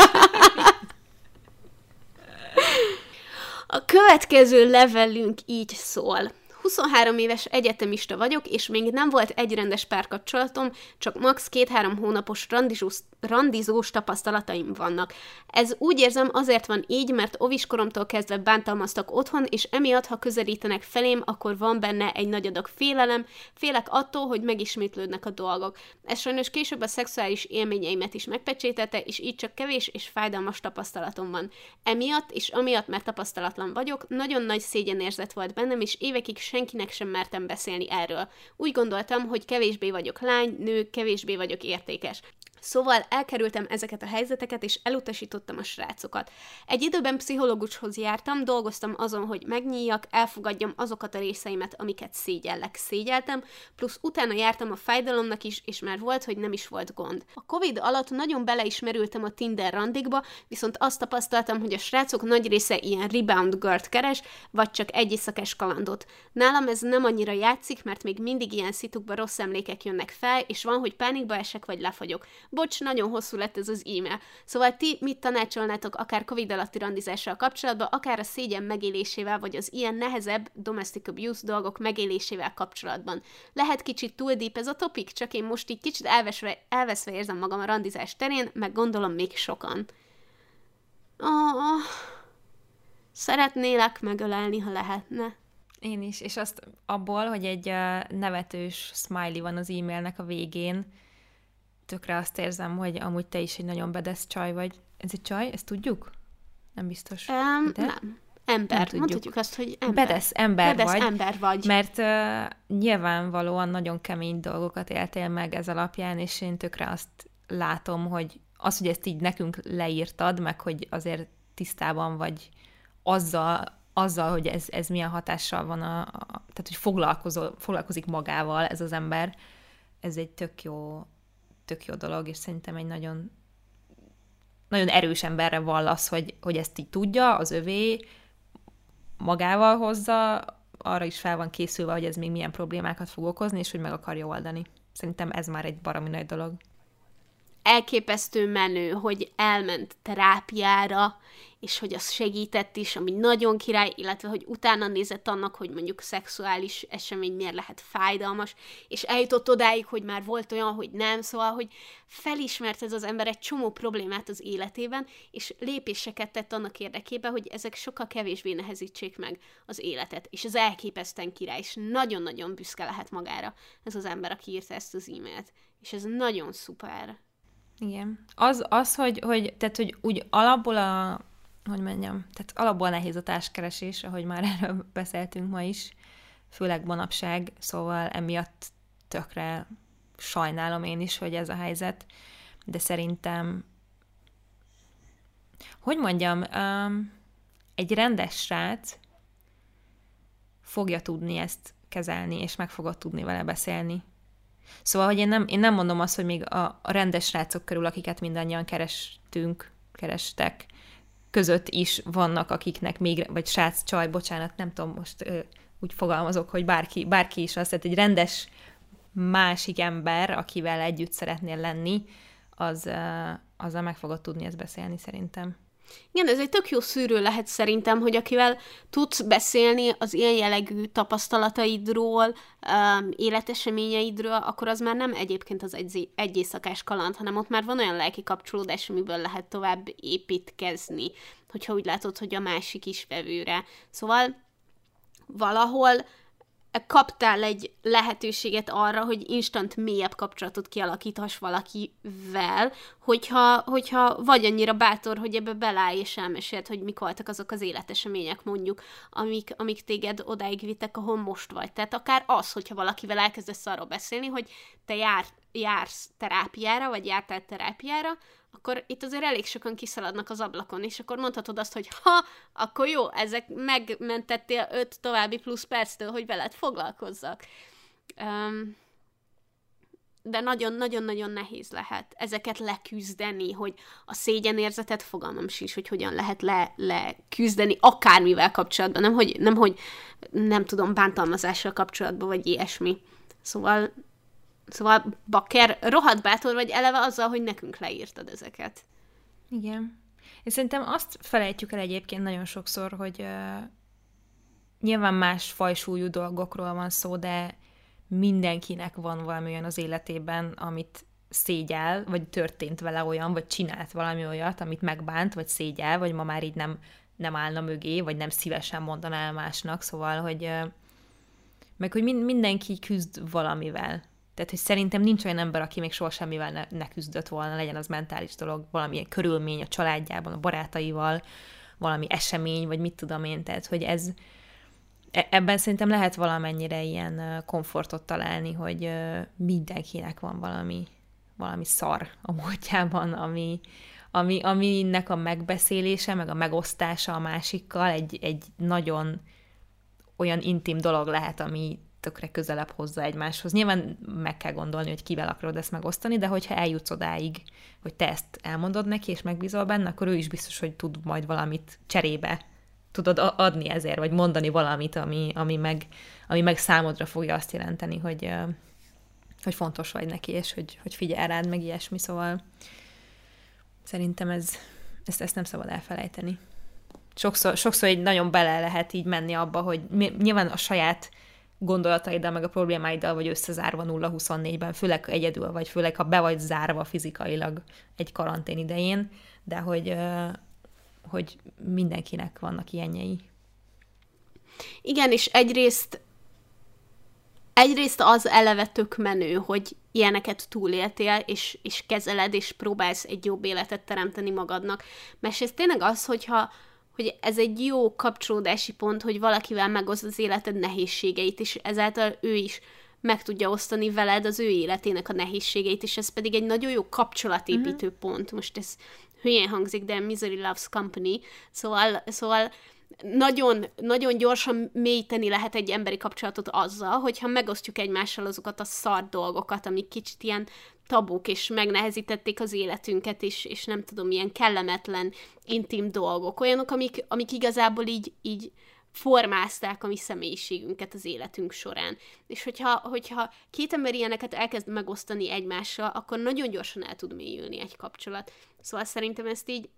A következő levelünk így szól. 23 éves egyetemista vagyok, és még nem volt egy rendes párkapcsolatom, csak max. két-három hónapos randizós, randizós tapasztalataim vannak. Ez úgy érzem azért van így, mert oviskoromtól kezdve bántalmaztak otthon, és emiatt, ha közelítenek felém, akkor van benne egy nagy adag félelem, félek attól, hogy megismétlődnek a dolgok. Ez sajnos később a szexuális élményeimet is megpecsételte, és így csak kevés és fájdalmas tapasztalatom van. Emiatt, és amiatt, mert tapasztalatlan vagyok, nagyon nagy szégyenérzet volt bennem, és évekig senkinek sem mertem beszélni erről. Úgy gondoltam, hogy kevésbé vagyok lány, nő, kevésbé vagyok értékes. Szóval elkerültem ezeket a helyzeteket, és elutasítottam a srácokat. Egy időben pszichológushoz jártam, dolgoztam azon, hogy megnyíljak, elfogadjam azokat a részeimet, amiket szégyellek, szégyeltem, plusz utána jártam a fájdalomnak is, és már volt, hogy nem is volt gond. A Covid alatt nagyon beleismerültem a Tinder randikba, viszont azt tapasztaltam, hogy a srácok nagy része ilyen rebound girl keres, vagy csak egy éjszakás kalandot. Nálam ez nem annyira játszik, mert még mindig ilyen szitukba rossz emlékek jönnek fel, és van, hogy pánikba esek, vagy lefagyok. Bocs, nagyon hosszú lett ez az e-mail. Szóval ti mit tanácsolnátok akár Covid alatti randizással kapcsolatban, akár a szégyen megélésével, vagy az ilyen nehezebb domestic abuse dolgok megélésével kapcsolatban. Lehet kicsit túl deep ez a topik, csak én most így kicsit elvesve, elveszve érzem magam a randizás terén, meg gondolom még sokan. Oh, szeretnélek megölelni, ha lehetne. Én is, és azt abból, hogy egy nevetős smiley van az e-mailnek a végén, tökre azt érzem, hogy amúgy te is egy nagyon bedesz csaj vagy. Ez egy csaj? Ezt tudjuk? Nem biztos. Um, De? nem. Ember. Nem tudjuk. Mondhatjuk azt, hogy ember. Bedesz ember Bedesz vagy. ember vagy. Mert uh, nyilvánvalóan nagyon kemény dolgokat éltél meg ez alapján, és én tökre azt látom, hogy az, hogy ezt így nekünk leírtad, meg hogy azért tisztában vagy azzal, azzal hogy ez, ez milyen hatással van, a, a, tehát hogy foglalkozol, foglalkozik magával ez az ember, ez egy tök jó, tök jó dolog, és szerintem egy nagyon nagyon erős emberre vallasz, hogy, hogy ezt így tudja, az övé, magával hozza, arra is fel van készülve, hogy ez még milyen problémákat fog okozni, és hogy meg akarja oldani. Szerintem ez már egy baromi nagy dolog elképesztő menő, hogy elment terápiára, és hogy az segített is, ami nagyon király, illetve hogy utána nézett annak, hogy mondjuk szexuális esemény miért lehet fájdalmas, és eljutott odáig, hogy már volt olyan, hogy nem, szóval, hogy felismert ez az ember egy csomó problémát az életében, és lépéseket tett annak érdekében, hogy ezek sokkal kevésbé nehezítsék meg az életet, és az elképesztően király, és nagyon-nagyon büszke lehet magára ez az ember, aki írta ezt az e-mailt, és ez nagyon szuper. Igen. Az, az hogy, hogy, tehát, hogy úgy alapból a, hogy mondjam, tehát alapból nehéz a társkeresés, ahogy már erről beszéltünk ma is, főleg manapság, szóval emiatt tökre sajnálom én is, hogy ez a helyzet, de szerintem, hogy mondjam, um, egy rendes srác fogja tudni ezt kezelni, és meg fogod tudni vele beszélni. Szóval, hogy én nem, én nem mondom azt, hogy még a, a rendes srácok körül, akiket mindannyian kerestünk, kerestek, között is vannak, akiknek még, vagy srác, csaj, bocsánat, nem tudom, most ö, úgy fogalmazok, hogy bárki, bárki is azt, tehát egy rendes másik ember, akivel együtt szeretnél lenni, az, azzal meg fogod tudni ezt beszélni szerintem. Igen, ez egy tök jó szűrő lehet szerintem, hogy akivel tudsz beszélni az ilyen jellegű tapasztalataidról, um, életeseményeidről, akkor az már nem egyébként az egy, egy éjszakás kaland, hanem ott már van olyan lelki kapcsolódás, amiből lehet tovább építkezni, hogyha úgy látod, hogy a másik is vevőre. Szóval valahol kaptál egy lehetőséget arra, hogy instant mélyebb kapcsolatot kialakíthass valakivel, hogyha, hogyha vagy annyira bátor, hogy ebbe belállj és elmeséld, hogy mik voltak azok az életesemények mondjuk, amik, amik téged odáig vittek, ahol most vagy. Tehát akár az, hogyha valakivel elkezdesz arról beszélni, hogy te jár, jársz terápiára, vagy jártál terápiára, akkor itt azért elég sokan kiszaladnak az ablakon, és akkor mondhatod azt, hogy ha, akkor jó, ezek megmentettél öt további plusz perctől, hogy veled foglalkozzak. Um, de nagyon-nagyon-nagyon nehéz lehet ezeket leküzdeni, hogy a szégyenérzetet fogalmam sincs, hogy hogyan lehet le, leküzdeni akármivel kapcsolatban, nem hogy, nem hogy nem tudom, bántalmazással kapcsolatban, vagy ilyesmi. Szóval Szóval Bakker rohadt bátor vagy eleve azzal, hogy nekünk leírtad ezeket. Igen. És szerintem azt felejtjük el egyébként nagyon sokszor, hogy nyilván más fajsúlyú dolgokról van szó, de mindenkinek van valami olyan az életében, amit szégyel, vagy történt vele olyan, vagy csinált valami olyat, amit megbánt, vagy szégyel, vagy ma már így nem, nem állna mögé, vagy nem szívesen mondaná el másnak, szóval, hogy meg hogy mindenki küzd valamivel. Tehát, hogy szerintem nincs olyan ember, aki még soha semmivel ne, ne küzdött volna, legyen az mentális dolog, valamilyen körülmény a családjában, a barátaival, valami esemény, vagy mit tudom én, tehát, hogy ez, e, ebben szerintem lehet valamennyire ilyen komfortot találni, hogy mindenkinek van valami, valami szar a múltjában, ami, ami, aminek a megbeszélése, meg a megosztása a másikkal egy, egy nagyon olyan intim dolog lehet, ami tökre közelebb hozza egymáshoz. Nyilván meg kell gondolni, hogy kivel akarod ezt megosztani, de hogyha eljutsz odáig, hogy te ezt elmondod neki, és megbízol benne, akkor ő is biztos, hogy tud majd valamit cserébe tudod adni ezért, vagy mondani valamit, ami, ami, meg, ami meg számodra fogja azt jelenteni, hogy, hogy fontos vagy neki, és hogy, hogy figyel rád, meg ilyesmi, szóval szerintem ez, ezt, ezt nem szabad elfelejteni. Sokszor, sokszor így nagyon bele lehet így menni abba, hogy nyilván a saját gondolataiddal, meg a problémáiddal vagy összezárva 0-24-ben, főleg egyedül, vagy főleg ha be vagy zárva fizikailag egy karantén idején, de hogy, hogy mindenkinek vannak ilyenjei. Igen, és egyrészt egyrészt az eleve tök menő, hogy ilyeneket túléltél, és, és kezeled, és próbálsz egy jobb életet teremteni magadnak. Ez tényleg az, hogyha hogy ez egy jó kapcsolódási pont, hogy valakivel megoszd az életed nehézségeit, és ezáltal ő is meg tudja osztani veled az ő életének a nehézségeit, és ez pedig egy nagyon jó kapcsolatépítő uh-huh. pont. Most ez hülyén hangzik, de Misery Loves Company, szóval, szóval nagyon, nagyon gyorsan mélyíteni lehet egy emberi kapcsolatot azzal, hogyha megosztjuk egymással azokat a szar dolgokat, amik kicsit ilyen tabuk, és megnehezítették az életünket, és, és nem tudom, ilyen kellemetlen, intim dolgok, olyanok, amik, amik igazából így, így formázták a mi személyiségünket az életünk során. És hogyha, hogyha két ember ilyeneket elkezd megosztani egymással, akkor nagyon gyorsan el tud mélyülni egy kapcsolat. Szóval szerintem ezt így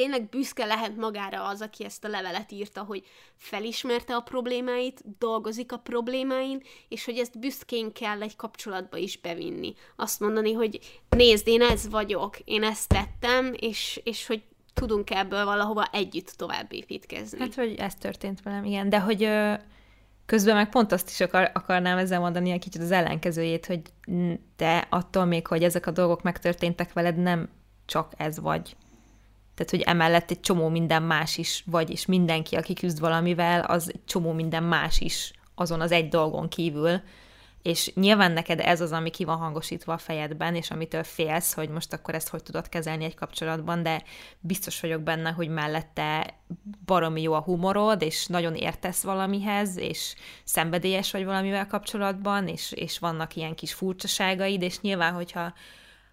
tényleg büszke lehet magára az, aki ezt a levelet írta, hogy felismerte a problémáit, dolgozik a problémáin, és hogy ezt büszkén kell egy kapcsolatba is bevinni. Azt mondani, hogy nézd, én ez vagyok, én ezt tettem, és, és hogy tudunk ebből valahova együtt tovább építkezni. Hát, hogy ez történt velem, igen, de hogy ö, közben meg pont azt is akar, akarnám ezzel mondani egy kicsit az ellenkezőjét, hogy te attól még, hogy ezek a dolgok megtörténtek veled, nem csak ez vagy. Tehát, hogy emellett egy csomó minden más is vagy, és mindenki, aki küzd valamivel, az egy csomó minden más is azon az egy dolgon kívül, és nyilván neked ez az, ami ki van hangosítva a fejedben, és amitől félsz, hogy most akkor ezt hogy tudod kezelni egy kapcsolatban, de biztos vagyok benne, hogy mellette baromi jó a humorod, és nagyon értesz valamihez, és szenvedélyes vagy valamivel kapcsolatban, és, és vannak ilyen kis furcsaságaid, és nyilván, hogyha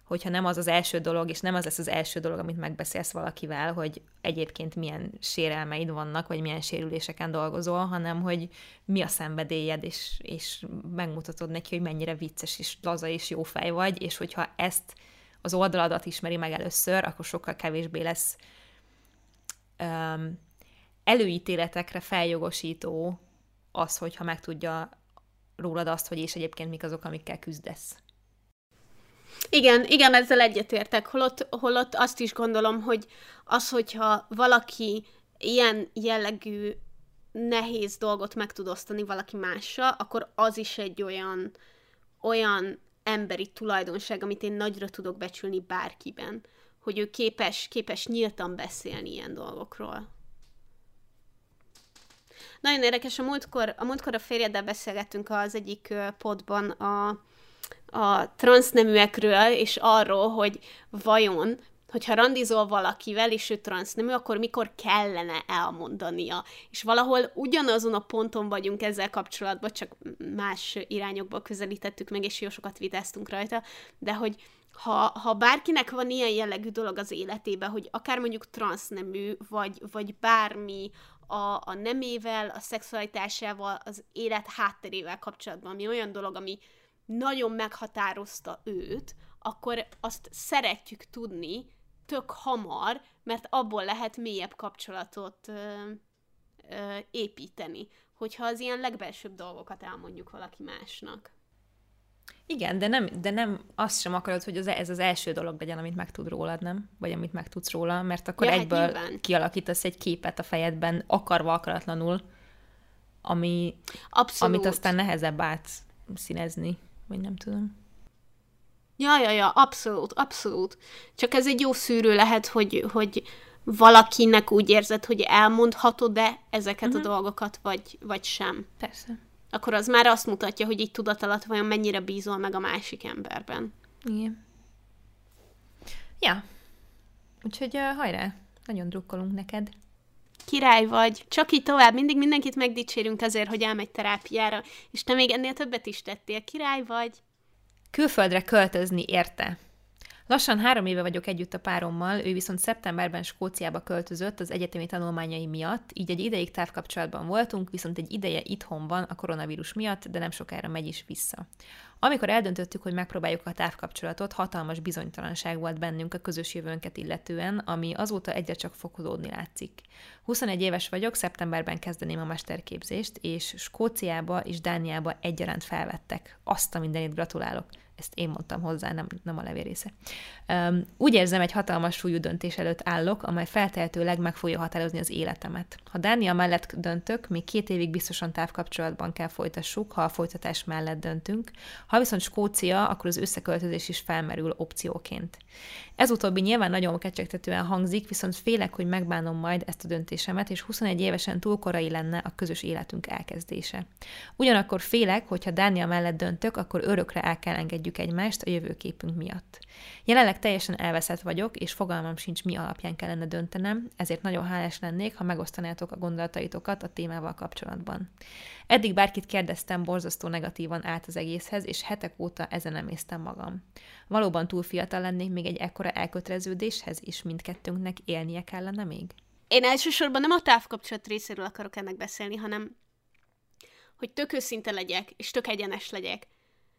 hogyha nem az az első dolog, és nem az lesz az első dolog, amit megbeszélsz valakivel, hogy egyébként milyen sérelmeid vannak, vagy milyen sérüléseken dolgozol, hanem hogy mi a szenvedélyed, és, és megmutatod neki, hogy mennyire vicces, és laza, és jó fej vagy, és hogyha ezt az oldaladat ismeri meg először, akkor sokkal kevésbé lesz um, előítéletekre feljogosító az, hogyha megtudja rólad azt, hogy és egyébként mik azok, amikkel küzdesz. Igen, igen, ezzel egyetértek. Holott, holott azt is gondolom, hogy az, hogyha valaki ilyen jellegű nehéz dolgot meg tud osztani valaki mással, akkor az is egy olyan, olyan emberi tulajdonság, amit én nagyra tudok becsülni bárkiben, hogy ő képes, képes nyíltan beszélni ilyen dolgokról. Nagyon érdekes, a múltkor a, múltkor a férjeddel beszélgettünk az egyik podban a, a transzneműekről, és arról, hogy vajon, hogyha randizol valakivel, és ő transznemű, akkor mikor kellene elmondania. És valahol ugyanazon a ponton vagyunk ezzel kapcsolatban, csak más irányokba közelítettük meg, és jó sokat vitáztunk rajta, de hogy ha, ha bárkinek van ilyen jellegű dolog az életében, hogy akár mondjuk transznemű, vagy, vagy bármi a, a nemével, a szexualitásával, az élet hátterével kapcsolatban, ami olyan dolog, ami, nagyon meghatározta őt, akkor azt szeretjük tudni tök hamar, mert abból lehet mélyebb kapcsolatot ö, ö, építeni, hogyha az ilyen legbelsőbb dolgokat elmondjuk valaki másnak. Igen, de nem, de nem azt sem akarod, hogy az, ez az első dolog legyen, amit megtud rólad, nem? Vagy amit megtudsz róla, mert akkor ja, hát egyből hát kialakítasz egy képet a fejedben, akarva akaratlanul, ami, amit aztán nehezebb átszínezni vagy nem tudom. Ja, ja, ja, abszolút, abszolút. Csak ez egy jó szűrő lehet, hogy, hogy valakinek úgy érzed, hogy elmondhatod-e ezeket uh-huh. a mhm. dolgokat, vagy, vagy sem. Persze. Akkor az már azt mutatja, hogy így tudat alatt vajon mennyire bízol meg a másik emberben. Igen. Ja. Úgyhogy uh, hajrá, nagyon drukkolunk neked király vagy, csak így tovább, mindig mindenkit megdicsérünk azért, hogy elmegy terápiára, és te még ennél többet is tettél, király vagy. Külföldre költözni érte. Lassan három éve vagyok együtt a párommal, ő viszont szeptemberben Skóciába költözött az egyetemi tanulmányai miatt, így egy ideig távkapcsolatban voltunk, viszont egy ideje itthon van a koronavírus miatt, de nem sokára megy is vissza. Amikor eldöntöttük, hogy megpróbáljuk a távkapcsolatot, hatalmas bizonytalanság volt bennünk a közös jövőnket illetően, ami azóta egyre csak fokozódni látszik. 21 éves vagyok, szeptemberben kezdeném a mesterképzést, és Skóciába és Dániába egyaránt felvettek. Azt a mindenit gratulálok ezt én mondtam hozzá, nem, nem a levél része. Um, úgy érzem, egy hatalmas súlyú döntés előtt állok, amely feltehetőleg meg fogja határozni az életemet. Ha Dánia mellett döntök, még két évig biztosan távkapcsolatban kell folytassuk, ha a folytatás mellett döntünk. Ha viszont Skócia, akkor az összeköltözés is felmerül opcióként. Ez utóbbi nyilván nagyon kecsegtetően hangzik, viszont félek, hogy megbánom majd ezt a döntésemet, és 21 évesen túl korai lenne a közös életünk elkezdése. Ugyanakkor félek, hogy ha Dánia mellett döntök, akkor örökre el kell engedjük egymást a jövőképünk miatt. Jelenleg teljesen elveszett vagyok, és fogalmam sincs, mi alapján kellene döntenem, ezért nagyon hálás lennék, ha megosztanátok a gondolataitokat a témával kapcsolatban. Eddig bárkit kérdeztem, borzasztó negatívan állt az egészhez, és hetek óta ezen emésztem magam. Valóban túl fiatal lennék még egy ekkora elköteleződéshez, és mindkettőnknek élnie kellene még? én elsősorban nem a távkapcsolat részéről akarok ennek beszélni, hanem hogy tök őszinte legyek, és tök egyenes legyek.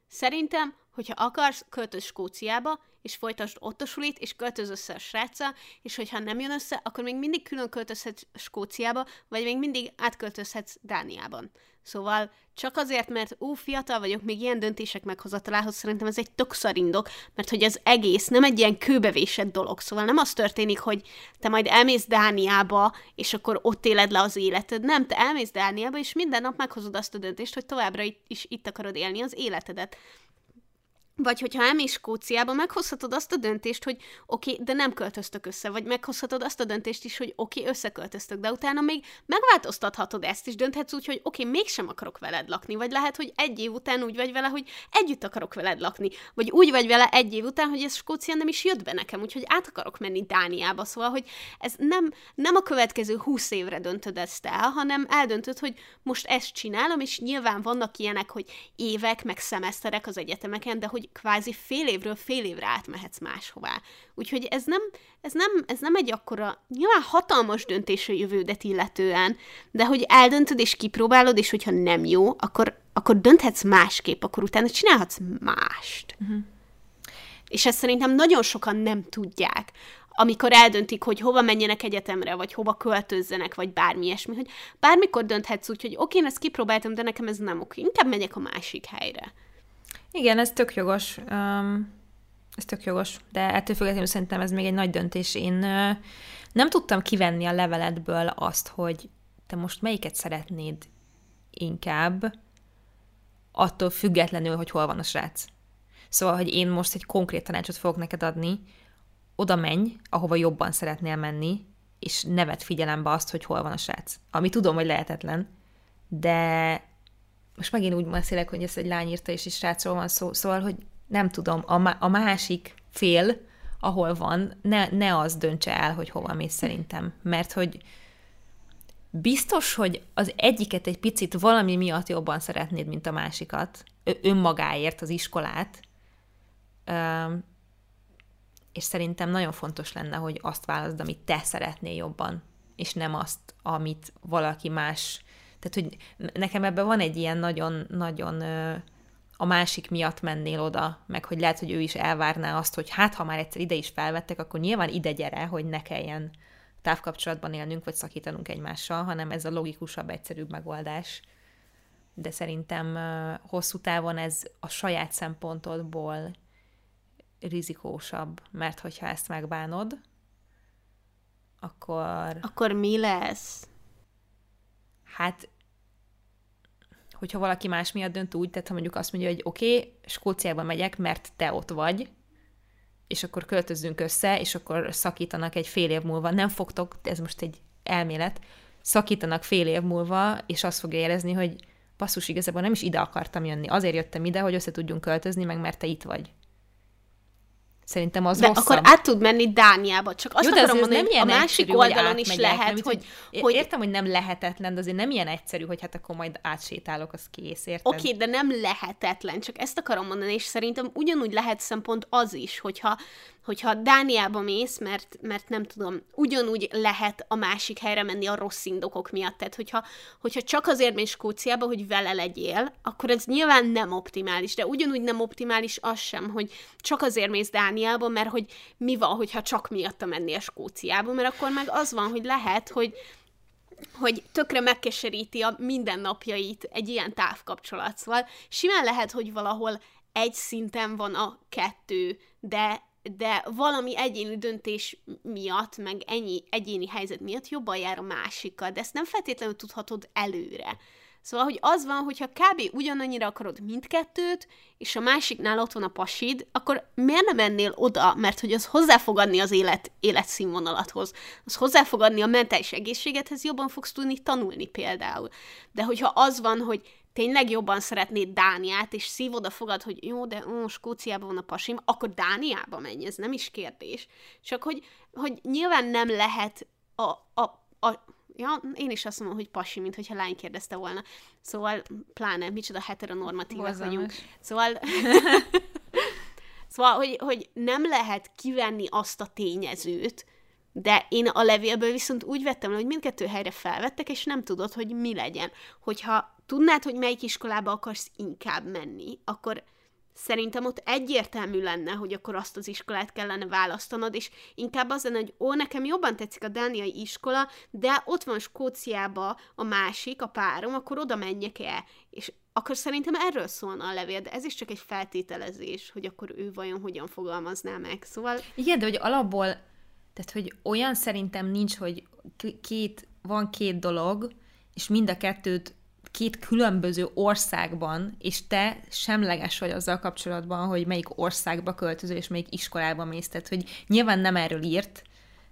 Szerintem, hogyha akarsz, költöz Skóciába, és folytasd ott a sulit, és költöz össze a sráccal, és hogyha nem jön össze, akkor még mindig külön költözhetsz Skóciába, vagy még mindig átköltözhetsz Dániában. Szóval csak azért, mert ú, fiatal vagyok, még ilyen döntések meghozatalához szerintem ez egy tök szarindok, mert hogy az egész nem egy ilyen kőbevésett dolog. Szóval nem az történik, hogy te majd elmész Dániába, és akkor ott éled le az életed. Nem, te elmész Dániába, és minden nap meghozod azt a döntést, hogy továbbra is itt akarod élni az életedet. Vagy hogyha elmész Skóciába, meghozhatod azt a döntést, hogy oké, okay, de nem költöztök össze, vagy meghozhatod azt a döntést is, hogy oké, okay, összeköltöztök, de utána még megváltoztathatod ezt, és dönthetsz úgy, hogy oké, okay, mégsem akarok veled lakni, vagy lehet, hogy egy év után úgy vagy vele, hogy együtt akarok veled lakni, vagy úgy vagy vele egy év után, hogy ez Skócia nem is jött be nekem, úgyhogy át akarok menni Dániába, szóval, hogy ez nem, nem a következő húsz évre döntöd ezt el, hanem eldöntöd, hogy most ezt csinálom, és nyilván vannak ilyenek, hogy évek, meg szemeszterek az egyetemeken, de hogy kvázi fél évről fél évre átmehetsz máshová. Úgyhogy ez nem, ez nem, ez nem egy akkora, nyilván hatalmas döntés a jövődet illetően, de hogy eldöntöd és kipróbálod, és hogyha nem jó, akkor, akkor dönthetsz másképp, akkor utána csinálhatsz mást. Uh-huh. És ezt szerintem nagyon sokan nem tudják amikor eldöntik, hogy hova menjenek egyetemre, vagy hova költözzenek, vagy bármi ilyesmi, hogy bármikor dönthetsz úgy, hogy oké, én ezt kipróbáltam, de nekem ez nem oké, inkább megyek a másik helyre. Igen, ez tök jogos. Um, ez tök jogos, de ettől függetlenül szerintem ez még egy nagy döntés. Én nem tudtam kivenni a leveletből azt, hogy te most melyiket szeretnéd inkább, attól függetlenül, hogy hol van a srác. Szóval, hogy én most egy konkrét tanácsot fogok neked adni, oda menj, ahova jobban szeretnél menni, és nevet figyelembe azt, hogy hol van a srác. Ami tudom, hogy lehetetlen, de most megint úgy beszélek, hogy ez egy lány írta, és is srácról van szó, szóval, hogy nem tudom, a, má- a másik fél, ahol van, ne, ne az döntse el, hogy hova mész szerintem. Mert hogy biztos, hogy az egyiket egy picit valami miatt jobban szeretnéd, mint a másikat, önmagáért az iskolát, és szerintem nagyon fontos lenne, hogy azt válaszd, amit te szeretnél jobban, és nem azt, amit valaki más tehát, hogy nekem ebben van egy ilyen nagyon-nagyon a másik miatt mennél oda, meg hogy lehet, hogy ő is elvárná azt, hogy hát, ha már egyszer ide is felvettek, akkor nyilván ide gyere, hogy ne kelljen távkapcsolatban élnünk, vagy szakítanunk egymással, hanem ez a logikusabb, egyszerűbb megoldás. De szerintem hosszú távon ez a saját szempontodból rizikósabb, mert hogyha ezt megbánod, akkor... Akkor mi lesz? Hát hogyha valaki más miatt dönt úgy, tehát ha mondjuk azt mondja, hogy oké, okay, Skóciába megyek, mert te ott vagy, és akkor költözzünk össze, és akkor szakítanak egy fél év múlva, nem fogtok, ez most egy elmélet, szakítanak fél év múlva, és azt fogja érezni, hogy basszus, igazából nem is ide akartam jönni. Azért jöttem ide, hogy össze tudjunk költözni, meg mert te itt vagy. Szerintem az De rosszabb. akkor át tud menni Dániába. Csak azt Jó, akarom mondani, hogy a másik egyszerű, oldalon is lehet, nem, hogy, hogy... Értem, hogy nem lehetetlen, de azért nem ilyen egyszerű, hogy hát akkor majd átsétálok, az kész, érted? Oké, okay, de nem lehetetlen, csak ezt akarom mondani, és szerintem ugyanúgy lehet szempont az is, hogyha hogyha Dániába mész, mert, mert nem tudom, ugyanúgy lehet a másik helyre menni a rossz indokok miatt. Tehát, hogyha, hogyha csak azért mész Skóciába, hogy vele legyél, akkor ez nyilván nem optimális, de ugyanúgy nem optimális az sem, hogy csak azért mész Dániába, mert hogy mi van, hogyha csak miatta mennél Skóciába, mert akkor meg az van, hogy lehet, hogy hogy tökre megkeseríti a mindennapjait egy ilyen távkapcsolat. Szóval simán lehet, hogy valahol egy szinten van a kettő, de de valami egyéni döntés miatt, meg ennyi egyéni helyzet miatt jobban jár a másikkal, de ezt nem feltétlenül tudhatod előre. Szóval, hogy az van, hogyha kb. ugyanannyira akarod mindkettőt, és a másiknál ott van a pasid, akkor miért nem mennél oda, mert hogy az hozzá az élet, életszínvonalathoz, az hozzá fog adni a mentális egészségethez, jobban fogsz tudni tanulni például. De hogyha az van, hogy tényleg jobban szeretnéd Dániát, és szívod a fogad, hogy jó, de ó, Skóciában van a pasim, akkor Dániába menj, ez nem is kérdés. Csak hogy, hogy nyilván nem lehet a, a, a Ja, én is azt mondom, hogy pasi, mint hogyha lány kérdezte volna. Szóval, pláne, micsoda heteronormatívak vagyunk. Szóval, szóval hogy, hogy nem lehet kivenni azt a tényezőt, De én a levélből viszont úgy vettem le, hogy mindkettő helyre felvettek, és nem tudod, hogy mi legyen. Hogyha tudnád, hogy melyik iskolába akarsz inkább menni, akkor szerintem ott egyértelmű lenne, hogy akkor azt az iskolát kellene választanod, és inkább az lenne, hogy ó, nekem jobban tetszik a dániai iskola, de ott van Skóciába a másik, a párom, akkor oda menjek el. És akkor szerintem erről szólna a levél, de ez is csak egy feltételezés, hogy akkor ő vajon hogyan fogalmazná meg. Szóval... Igen, de hogy alapból, tehát hogy olyan szerintem nincs, hogy két, van két dolog, és mind a kettőt két különböző országban, és te semleges vagy azzal kapcsolatban, hogy melyik országba költözöl, és melyik iskolába mész. Tehát, hogy nyilván nem erről írt,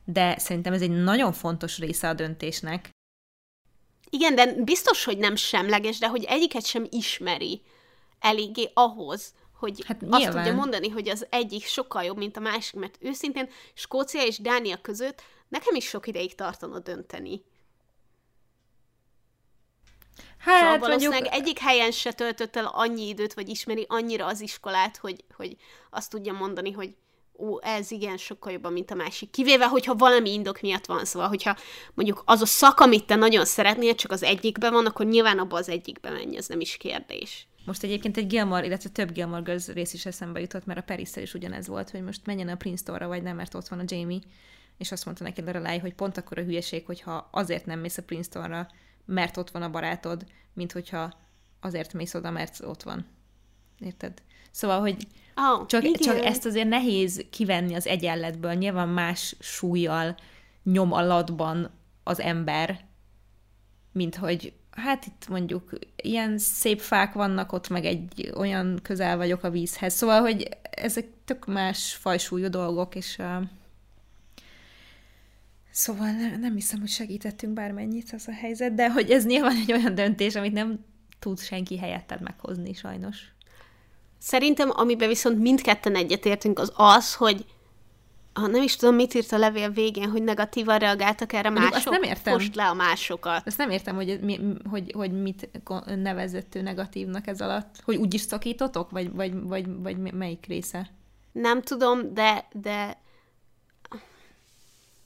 de szerintem ez egy nagyon fontos része a döntésnek. Igen, de biztos, hogy nem semleges, de hogy egyiket sem ismeri eléggé ahhoz, hogy hát azt nyilván. tudja mondani, hogy az egyik sokkal jobb, mint a másik, mert őszintén Skócia és Dánia között nekem is sok ideig tartana dönteni. Hát, szóval valószínűleg mondjuk... egyik helyen se töltött el annyi időt, vagy ismeri annyira az iskolát, hogy, hogy azt tudja mondani, hogy ó, ez igen, sokkal jobban, mint a másik. Kivéve, hogyha valami indok miatt van, szóval, hogyha mondjuk az a szak, amit te nagyon szeretnél, csak az egyikben van, akkor nyilván abba az egyikbe menj, ez nem is kérdés. Most egyébként egy Gilmore, illetve több Gilmore Girls rész is eszembe jutott, mert a paris is ugyanez volt, hogy most menjen a Princetonra, vagy nem, mert ott van a Jamie, és azt mondta neki Lorelai, hogy pont akkor a hülyeség, hogyha azért nem mész a Princetonra, mert ott van a barátod, mint hogyha azért mész oda, mert ott van. Érted? Szóval, hogy oh, csak, csak ezt azért nehéz kivenni az egyenletből. Nyilván más súlyjal nyom alatban az ember, mint hogy hát itt mondjuk ilyen szép fák vannak, ott meg egy olyan közel vagyok a vízhez. Szóval, hogy ezek tök más fajsúlyú dolgok, és uh, Szóval nem, nem hiszem, hogy segítettünk bármennyit az a helyzet, de hogy ez nyilván egy olyan döntés, amit nem tud senki helyetted meghozni, sajnos. Szerintem, amiben viszont mindketten egyetértünk, az az, hogy ha nem is tudom, mit írt a levél végén, hogy negatívan reagáltak erre Mondjuk mások. Azt nem értem. Most le a másokat. Azt nem értem, hogy, mi, hogy, hogy mit nevezett ő negatívnak ez alatt. Hogy úgy is szakítotok? Vagy, vagy, vagy, vagy melyik része? Nem tudom, de, de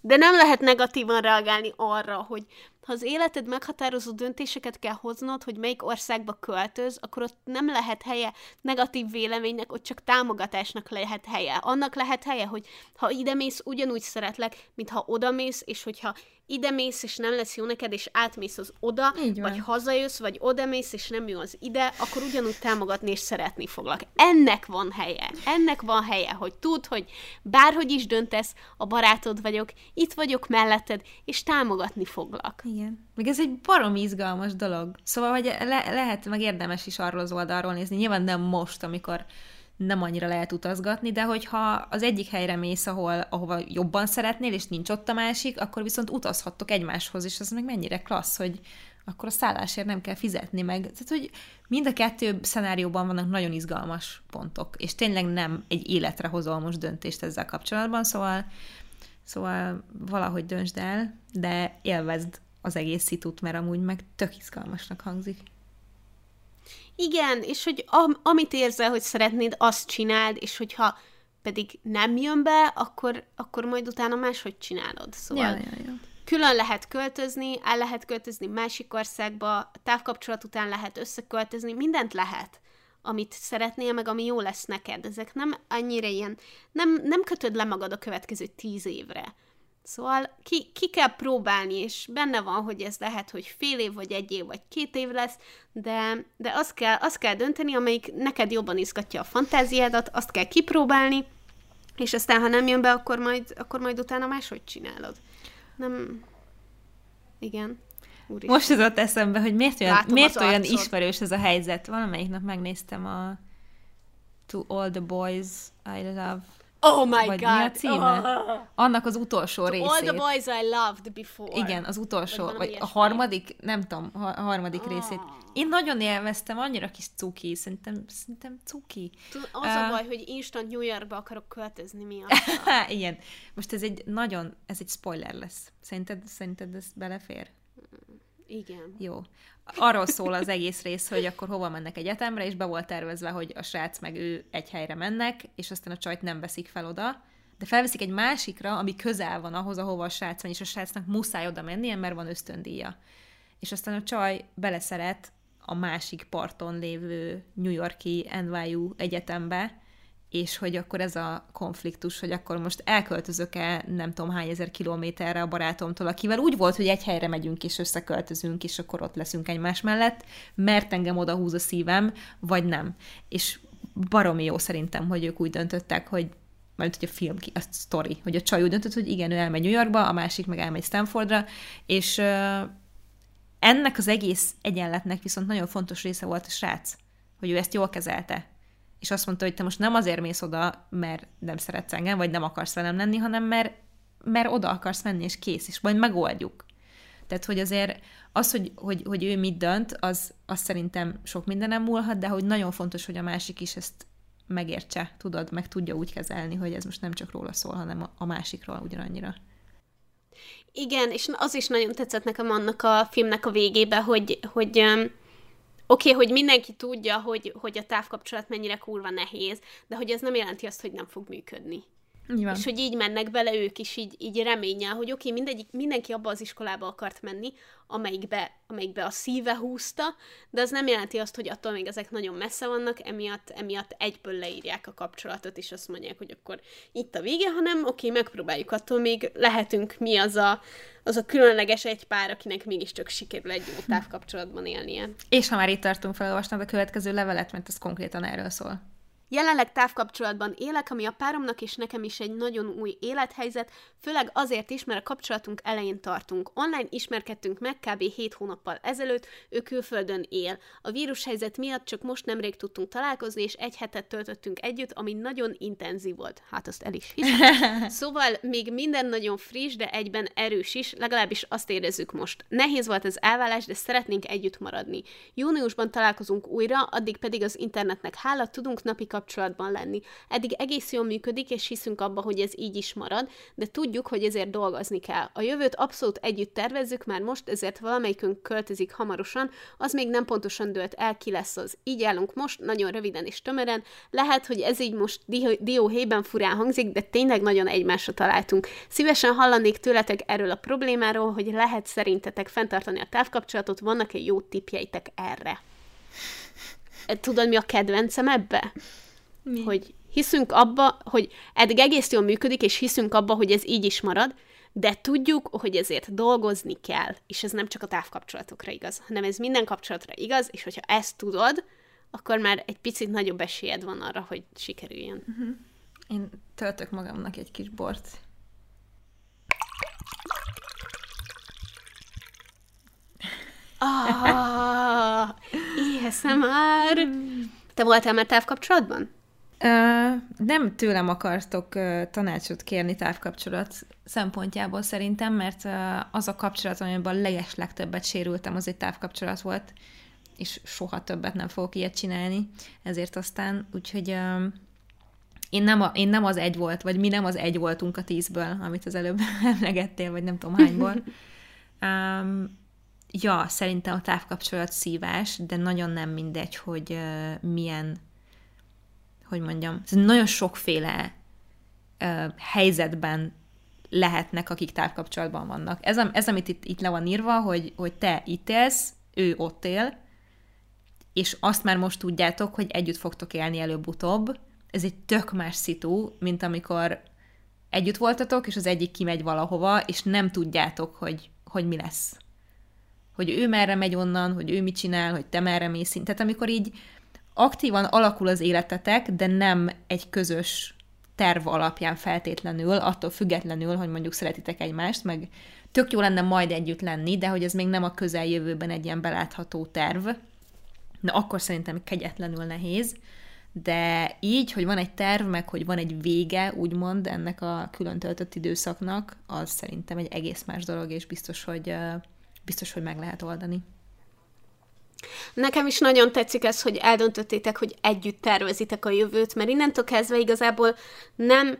de nem lehet negatívan reagálni arra, hogy ha az életed meghatározó döntéseket kell hoznod, hogy melyik országba költöz, akkor ott nem lehet helye negatív véleménynek, ott csak támogatásnak lehet helye. Annak lehet helye, hogy ha ide mész, ugyanúgy szeretlek, mint ha oda mész, és hogyha ide mész, és nem lesz jó neked, és átmész az oda, vagy hazajössz, vagy oda mész, és nem jó az ide, akkor ugyanúgy támogatni és szeretni foglak. Ennek van helye. Ennek van helye, hogy tudd, hogy bárhogy is döntesz, a barátod vagyok, itt vagyok melletted, és támogatni foglak. Igen. Meg ez egy barom izgalmas dolog. Szóval, hogy le- lehet, meg érdemes is arról az oldalról nézni. Nyilván nem most, amikor nem annyira lehet utazgatni, de hogyha az egyik helyre mész, ahol, ahova jobban szeretnél, és nincs ott a másik, akkor viszont utazhattok egymáshoz, és az meg mennyire klassz, hogy akkor a szállásért nem kell fizetni meg. Tehát, hogy mind a kettő szenárióban vannak nagyon izgalmas pontok, és tényleg nem egy életre hozol most döntést ezzel kapcsolatban, szóval, szóval valahogy döntsd el, de élvezd az egész szitut, mert amúgy meg tök izgalmasnak hangzik. Igen, és hogy am- amit érzel, hogy szeretnéd, azt csináld, és hogyha pedig nem jön be, akkor, akkor majd utána máshogy csinálod. Szóval ja, ja, ja. külön lehet költözni, el lehet költözni másik országba, távkapcsolat után lehet összeköltözni, mindent lehet amit szeretnél, meg ami jó lesz neked. Ezek nem annyira ilyen, nem, nem kötöd le magad a következő tíz évre. Szóval ki, ki kell próbálni, és benne van, hogy ez lehet, hogy fél év, vagy egy év, vagy két év lesz, de, de azt, kell, azt kell dönteni, amelyik neked jobban izgatja a fantáziádat, azt kell kipróbálni, és aztán, ha nem jön be, akkor majd, akkor majd utána máshogy csinálod. Nem... Igen. Úristen. Most jutott eszembe, hogy miért olyan, miért olyan ismerős ez a helyzet. Valamelyik nap megnéztem a To All the Boys I Love Oh my Vagy god! Mi a címe? Oh. Annak az utolsó részét. All the boys I loved before. Igen, az utolsó, vagy, vagy a harmadik, nem tudom, a harmadik oh. részét. Én nagyon élveztem, annyira kis cuki, szerintem, szerintem cuki. Tud, az uh, a baj, hogy instant New Yorkba akarok költözni miatt. Igen. Most ez egy nagyon, ez egy spoiler lesz. Szerinted, szerinted ez belefér? Igen. Jó. Arról szól az egész rész, hogy akkor hova mennek egyetemre, és be volt tervezve, hogy a srác meg ő egy helyre mennek, és aztán a csajt nem veszik fel oda, de felveszik egy másikra, ami közel van ahhoz, ahova a srác van, és a srácnak muszáj oda mennie, mert van ösztöndíja. És aztán a csaj beleszeret a másik parton lévő New Yorki NYU egyetembe, és hogy akkor ez a konfliktus, hogy akkor most elköltözök-e nem tudom hány ezer kilométerre a barátomtól, akivel úgy volt, hogy egy helyre megyünk és összeköltözünk, és akkor ott leszünk egymás mellett, mert engem oda húz a szívem, vagy nem. És baromi jó szerintem, hogy ők úgy döntöttek, hogy mert hogy a film, a story, hogy a csaj úgy döntött, hogy igen, ő elmegy New Yorkba, a másik meg elmegy Stanfordra, és ennek az egész egyenletnek viszont nagyon fontos része volt a srác, hogy ő ezt jól kezelte. És azt mondta, hogy te most nem azért mész oda, mert nem szeretsz engem, vagy nem akarsz velem lenni, hanem mert, mert oda akarsz menni, és kész, és majd megoldjuk. Tehát, hogy azért az, hogy, hogy, hogy ő mit dönt, az, az szerintem sok mindenem múlhat, de hogy nagyon fontos, hogy a másik is ezt megértse, tudod, meg tudja úgy kezelni, hogy ez most nem csak róla szól, hanem a másikról ugyanannyira. Igen, és az is nagyon tetszett nekem annak a filmnek a végébe, hogy, hogy oké, okay, hogy mindenki tudja, hogy, hogy a távkapcsolat mennyire kurva nehéz, de hogy ez nem jelenti azt, hogy nem fog működni. Nyilván. És hogy így mennek bele ők is így, így reménnyel, hogy oké, okay, mindenki abba az iskolába akart menni, amelyikbe, amelyikbe a szíve húzta, de az nem jelenti azt, hogy attól még ezek nagyon messze vannak, emiatt, emiatt egyből leírják a kapcsolatot, és azt mondják, hogy akkor itt a vége, hanem oké, okay, megpróbáljuk, attól még lehetünk mi az a, az a különleges egy pár, akinek mégiscsak sikerül egy jó távkapcsolatban élnie. És ha már itt tartunk, felolvasnod a következő levelet, mert ez konkrétan erről szól. Jelenleg távkapcsolatban élek, ami a páromnak és nekem is egy nagyon új élethelyzet, főleg azért is, mert a kapcsolatunk elején tartunk. Online ismerkedtünk meg kb. 7 hónappal ezelőtt, ő külföldön él. A vírushelyzet miatt csak most nemrég tudtunk találkozni, és egy hetet töltöttünk együtt, ami nagyon intenzív volt. Hát azt el is hiszem. Szóval még minden nagyon friss, de egyben erős is, legalábbis azt érezzük most. Nehéz volt az elvállás, de szeretnénk együtt maradni. Júniusban találkozunk újra, addig pedig az internetnek hála tudunk napi kapcsolatban lenni. Eddig egész jól működik, és hiszünk abba, hogy ez így is marad, de tudjuk, hogy ezért dolgozni kell. A jövőt abszolút együtt tervezzük, már most ezért valamelyikünk költözik hamarosan, az még nem pontosan dőlt el, ki lesz az. Így állunk most, nagyon röviden és tömören. Lehet, hogy ez így most dióhéjben furán hangzik, de tényleg nagyon egymásra találtunk. Szívesen hallanék tőletek erről a problémáról, hogy lehet szerintetek fenntartani a távkapcsolatot, vannak-e jó tipjeitek erre? Tudod, mi a kedvencem ebbe? Mi? Hogy hiszünk abba, hogy eddig egész jól működik, és hiszünk abba, hogy ez így is marad, de tudjuk, hogy ezért dolgozni kell, és ez nem csak a távkapcsolatokra igaz, hanem ez minden kapcsolatra igaz, és hogyha ezt tudod, akkor már egy picit nagyobb esélyed van arra, hogy sikerüljön. Uh-huh. Én töltök magamnak egy kis bort. Ah, éheszem már! Te voltál már távkapcsolatban? Nem tőlem akartok tanácsot kérni távkapcsolat szempontjából szerintem, mert az a kapcsolat, amiben a leges legtöbbet sérültem, az egy távkapcsolat volt, és soha többet nem fogok ilyet csinálni, ezért aztán, úgyhogy én nem, a, én nem az egy volt, vagy mi nem az egy voltunk a tízből, amit az előbb emlegettél, vagy nem tudom hányból. Um, ja, szerintem a távkapcsolat szívás, de nagyon nem mindegy, hogy uh, milyen hogy mondjam, nagyon sokféle uh, helyzetben lehetnek, akik távkapcsolatban vannak. Ez, ez amit itt, itt le van írva, hogy, hogy te itt élsz, ő ott él, és azt már most tudjátok, hogy együtt fogtok élni előbb-utóbb. Ez egy tök más szitu, mint amikor együtt voltatok, és az egyik kimegy valahova, és nem tudjátok, hogy, hogy mi lesz. Hogy ő merre megy onnan, hogy ő mit csinál, hogy te merre mész. Tehát amikor így aktívan alakul az életetek, de nem egy közös terv alapján feltétlenül, attól függetlenül, hogy mondjuk szeretitek egymást, meg tök jó lenne majd együtt lenni, de hogy ez még nem a közeljövőben egy ilyen belátható terv, na akkor szerintem kegyetlenül nehéz, de így, hogy van egy terv, meg hogy van egy vége, úgymond ennek a külön töltött időszaknak, az szerintem egy egész más dolog, és biztos, hogy biztos, hogy meg lehet oldani. Nekem is nagyon tetszik ez, hogy eldöntöttétek, hogy együtt tervezitek a jövőt, mert innentől kezdve igazából nem,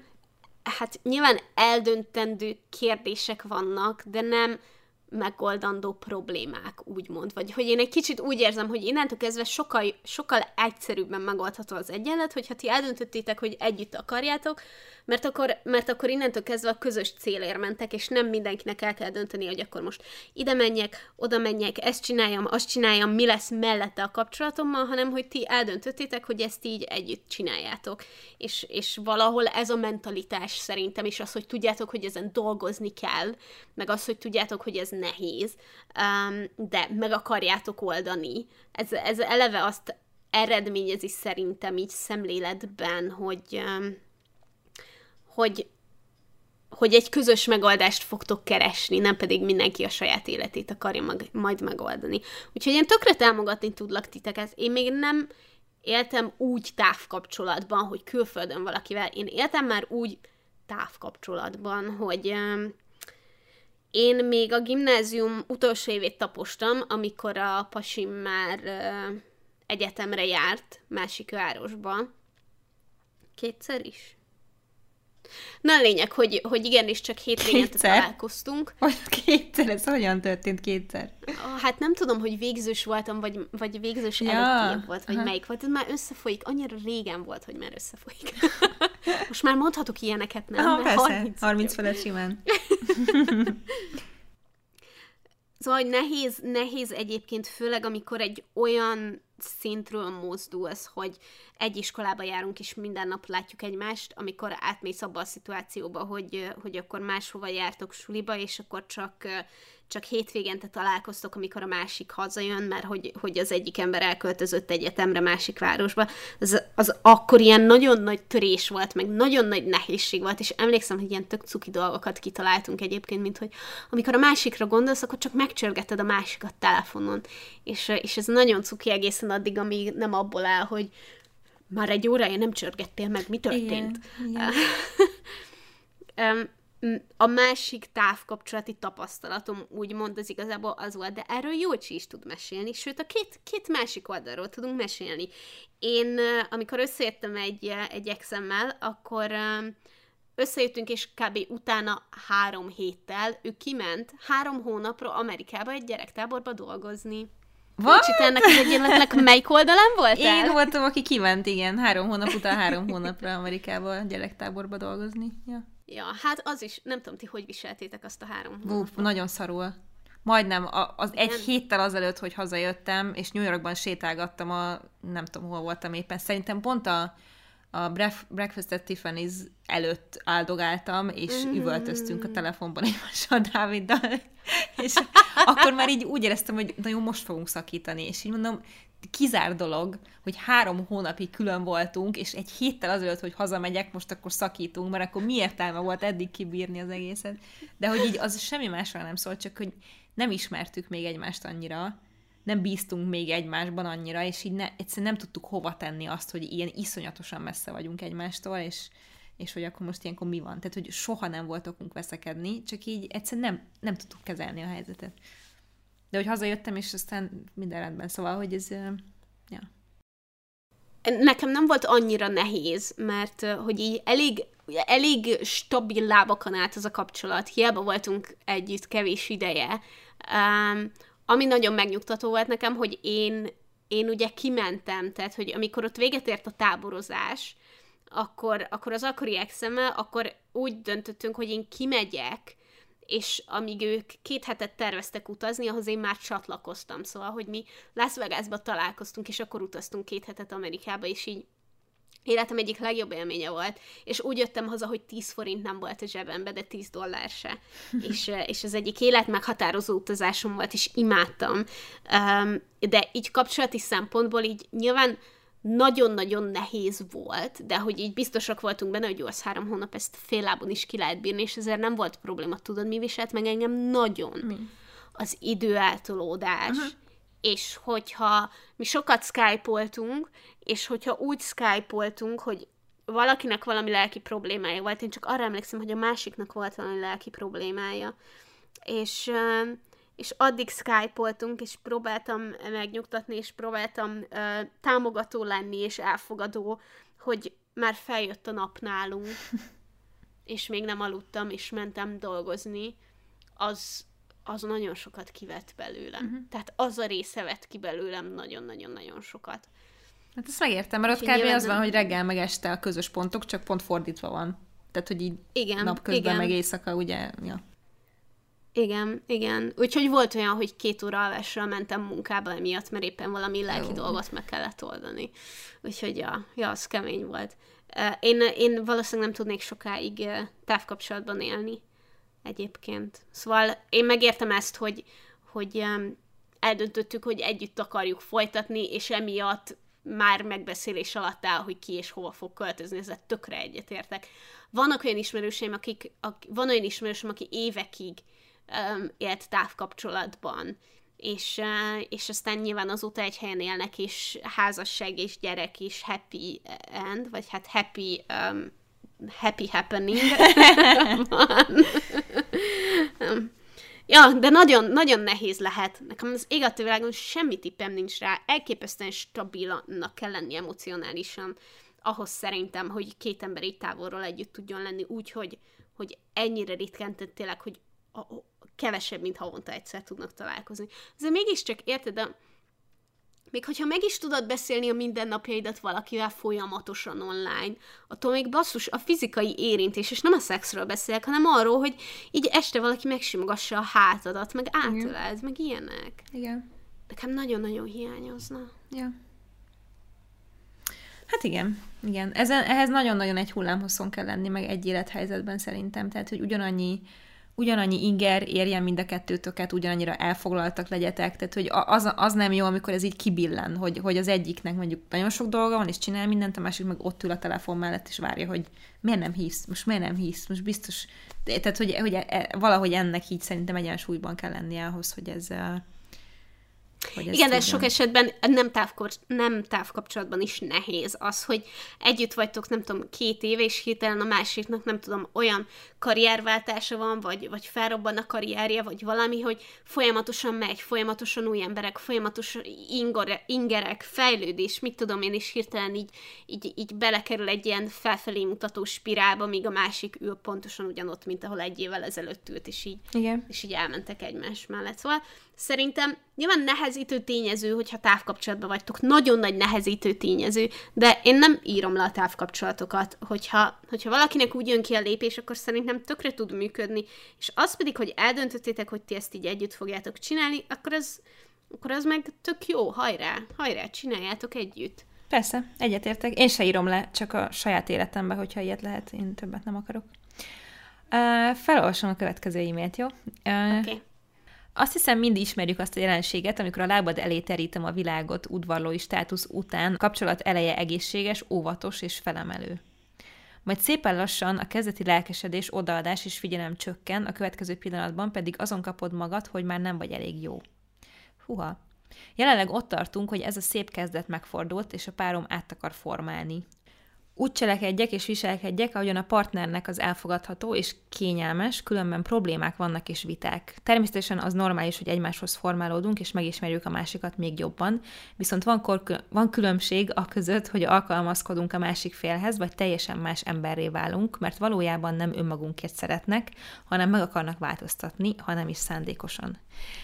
hát nyilván eldöntendő kérdések vannak, de nem megoldandó problémák, úgymond. Vagy hogy én egy kicsit úgy érzem, hogy innentől kezdve sokkal, sokkal egyszerűbben megoldható az egyenlet, hogyha ti eldöntöttétek, hogy együtt akarjátok, mert akkor, mert akkor innentől kezdve a közös célért mentek, és nem mindenkinek el kell dönteni, hogy akkor most ide menjek, oda menjek, ezt csináljam, azt csináljam, mi lesz mellette a kapcsolatommal, hanem hogy ti eldöntöttétek, hogy ezt így együtt csináljátok. És, és valahol ez a mentalitás szerintem, és az, hogy tudjátok, hogy ezen dolgozni kell, meg az, hogy tudjátok, hogy ez nehéz, um, de meg akarjátok oldani. Ez, ez eleve azt eredményezi szerintem így szemléletben, hogy, um, hogy hogy egy közös megoldást fogtok keresni, nem pedig mindenki a saját életét akarja mag, majd megoldani. Úgyhogy én tökre támogatni tudlak titeket. Én még nem éltem úgy távkapcsolatban, hogy külföldön valakivel. Én éltem már úgy távkapcsolatban, hogy én még a gimnázium utolsó évét tapostam, amikor a pasim már egyetemre járt másik városba. Kétszer is? Na a lényeg, hogy, hogy igenis csak hétvégén találkoztunk. Hogy kétszer? Ez hogyan történt kétszer? Hát nem tudom, hogy végzős voltam, vagy, vagy végzős ja. előtti volt, vagy Aha. melyik volt. Ez már összefolyik. Annyira régen volt, hogy már összefolyik. Most már mondhatok ilyeneket, nem? Aha, persze, 30, 30 felett simán. Szóval, hogy nehéz, nehéz egyébként, főleg amikor egy olyan szintről mozdulsz, hogy egy iskolába járunk, és minden nap látjuk egymást, amikor átmész abba a szituációba, hogy, hogy akkor máshova jártok suliba, és akkor csak csak hétvégente találkoztok, amikor a másik hazajön, mert hogy, hogy az egyik ember elköltözött egyetemre másik városba, az, az akkor ilyen nagyon nagy törés volt, meg nagyon nagy nehézség volt, és emlékszem, hogy ilyen tök cuki dolgokat kitaláltunk egyébként, mint hogy amikor a másikra gondolsz, akkor csak megcsörgeted a másikat telefonon, és, és ez nagyon cuki egészen addig, amíg nem abból áll, hogy már egy órája nem csörgettél meg, mi történt? Igen, igen. a másik távkapcsolati tapasztalatom úgymond az igazából az volt, de erről Jócsi is tud mesélni, sőt a két, két másik oldalról tudunk mesélni. Én, amikor összejöttem egy, egy exemmel, akkor összejöttünk, és kb. utána három héttel ő kiment három hónapra Amerikába egy gyerektáborba dolgozni. What? Kicsit ennek az egyenletnek melyik oldalán voltál? Én voltam, aki kiment, igen, három hónap után három hónapra Amerikába gyerektáborba dolgozni. Ja. Ja, hát az is, nem tudom, ti hogy viseltétek azt a három hónapot. nagyon szarul. Majdnem az egy nem. héttel azelőtt, hogy hazajöttem, és New Yorkban sétálgattam a, nem tudom, hol voltam éppen, szerintem pont a, a Breakfast at Tiffany's előtt áldogáltam, és mm-hmm. üvöltöztünk a telefonban egymással Dáviddal, és akkor már így úgy éreztem, hogy nagyon most fogunk szakítani, és így mondom, kizár dolog, hogy három hónapig külön voltunk, és egy héttel azelőtt, hogy hazamegyek, most akkor szakítunk, mert akkor mi értelme volt eddig kibírni az egészet. De hogy így az semmi másról nem szólt, csak hogy nem ismertük még egymást annyira, nem bíztunk még egymásban annyira, és így ne, egyszerűen nem tudtuk hova tenni azt, hogy ilyen iszonyatosan messze vagyunk egymástól, és, és hogy akkor most ilyenkor mi van. Tehát, hogy soha nem volt okunk veszekedni, csak így egyszerűen nem, nem tudtuk kezelni a helyzetet. De hogy hazajöttem, és aztán minden rendben. Szóval, hogy ez... Ja. Nekem nem volt annyira nehéz, mert hogy így elég, elég stabil lábakon állt az a kapcsolat. Hiába voltunk együtt kevés ideje. Um, ami nagyon megnyugtató volt nekem, hogy én, én ugye kimentem, tehát hogy amikor ott véget ért a táborozás, akkor, akkor az akkori exemmel, akkor úgy döntöttünk, hogy én kimegyek, és amíg ők két hetet terveztek utazni, ahhoz én már csatlakoztam. Szóval, hogy mi Las Vegasba találkoztunk, és akkor utaztunk két hetet Amerikába, és így életem egyik legjobb élménye volt, és úgy jöttem haza, hogy 10 forint nem volt a zsebembe, de 10 dollár se. és, és az egyik élet meghatározó utazásom volt, és imádtam. Um, de így kapcsolati szempontból így nyilván nagyon-nagyon nehéz volt, de hogy így biztosak voltunk benne, hogy jó, az három hónap, ezt fél lábon is ki lehet bírni, és ezért nem volt probléma. Tudod, mi viselt meg engem nagyon? Mi? Az időeltolódás. Uh-huh. És hogyha mi sokat skype és hogyha úgy skype hogy valakinek valami lelki problémája volt, én csak arra emlékszem, hogy a másiknak volt valami lelki problémája. És és addig skype és próbáltam megnyugtatni, és próbáltam uh, támogató lenni, és elfogadó, hogy már feljött a nap nálunk, és még nem aludtam, és mentem dolgozni, az, az nagyon sokat kivett belőlem. Uh-huh. Tehát az a része vett ki belőlem nagyon-nagyon-nagyon sokat. Hát ezt megértem, mert ott kb. az van, hogy reggel meg este a közös pontok, csak pont fordítva van. Tehát, hogy így igen, napközben igen. meg éjszaka, ugye, ja. Igen, igen. Úgyhogy volt olyan, hogy két óra alvásra mentem munkába emiatt, mert éppen valami lelki Jó. dolgot meg kellett oldani. Úgyhogy ja, ja, az kemény volt. Én, én valószínűleg nem tudnék sokáig távkapcsolatban élni egyébként. Szóval én megértem ezt, hogy, hogy eldöntöttük, hogy együtt akarjuk folytatni, és emiatt már megbeszélés alatt áll, hogy ki és hova fog költözni, ezzel tökre egyetértek. Vannak olyan ismerőseim, akik, akik van olyan ismerősöm, aki évekig um, élt távkapcsolatban, és, uh, és aztán nyilván azóta egy helyen élnek, és házasság és gyerek is happy end, vagy hát happy um, happy happening van. Ja, de nagyon, nagyon nehéz lehet. Nekem az ég világon semmi tippem nincs rá. Elképesztően stabilnak kell lenni emocionálisan ahhoz szerintem, hogy két ember így távolról együtt tudjon lenni úgy, hogy, ennyire ritkán tényleg, hogy kevesebb, mint havonta egyszer tudnak találkozni. Azért mégiscsak érted, de még hogyha meg is tudod beszélni a mindennapjaidat valakivel folyamatosan online, attól még basszus a fizikai érintés, és nem a szexről beszélek, hanem arról, hogy így este valaki megsimogassa a hátadat, meg átöled, meg ilyenek. Igen. Nekem nagyon-nagyon hiányozna. Ja. Hát igen, igen. Ezen, ehhez nagyon-nagyon egy hullámhosszon kell lenni, meg egy élethelyzetben szerintem. Tehát, hogy ugyanannyi ugyanannyi inger érjen mind a kettőtöket, ugyanannyira elfoglaltak legyetek, tehát hogy az, az nem jó, amikor ez így kibillen, hogy, hogy az egyiknek mondjuk nagyon sok dolga van, és csinál mindent, a másik meg ott ül a telefon mellett, és várja, hogy miért nem hívsz, most miért nem hívsz, most biztos, tehát hogy, hogy e, valahogy ennek így szerintem egyensúlyban kell lennie ahhoz, hogy ez, hogy Igen, de sok esetben nem, távkor, nem távkapcsolatban is nehéz az, hogy együtt vagytok, nem tudom, két éve, és hirtelen a másiknak, nem tudom, olyan karrierváltása van, vagy, vagy felrobban a karrierje, vagy valami, hogy folyamatosan megy, folyamatosan új emberek, folyamatosan ingore, ingerek, fejlődés, mit tudom én, és hirtelen így, így, így belekerül egy ilyen felfelé mutató spirálba, míg a másik ül pontosan ugyanott, mint ahol egy évvel ezelőtt ült, és így, Igen. és így elmentek egymás mellett. Szóval Szerintem nyilván nehezítő tényező, hogyha távkapcsolatban vagytok, nagyon nagy nehezítő tényező, de én nem írom le a távkapcsolatokat, hogyha, hogyha valakinek úgy jön ki a lépés, akkor szerintem tökre tud működni, és az pedig, hogy eldöntöttétek, hogy ti ezt így együtt fogjátok csinálni, akkor az, akkor az meg tök jó, hajrá, hajrá, csináljátok együtt. Persze, egyetértek. Én se írom le, csak a saját életembe, hogyha ilyet lehet, én többet nem akarok. Uh, felolvasom a következő e-mailt, jó? Uh. Okay. Azt hiszem, mind ismerjük azt a jelenséget, amikor a lábad elé terítem a világot udvarlói státusz után, kapcsolat eleje egészséges, óvatos és felemelő. Majd szépen lassan a kezdeti lelkesedés, odaadás és figyelem csökken, a következő pillanatban pedig azon kapod magad, hogy már nem vagy elég jó. Huha. Jelenleg ott tartunk, hogy ez a szép kezdet megfordult, és a párom át akar formálni úgy cselekedjek és viselkedjek, ahogyan a partnernek az elfogadható és kényelmes, különben problémák vannak és viták. Természetesen az normális, hogy egymáshoz formálódunk és megismerjük a másikat még jobban, viszont van, kor- van különbség a között, hogy alkalmazkodunk a másik félhez, vagy teljesen más emberré válunk, mert valójában nem önmagunkért szeretnek, hanem meg akarnak változtatni, ha nem is szándékosan.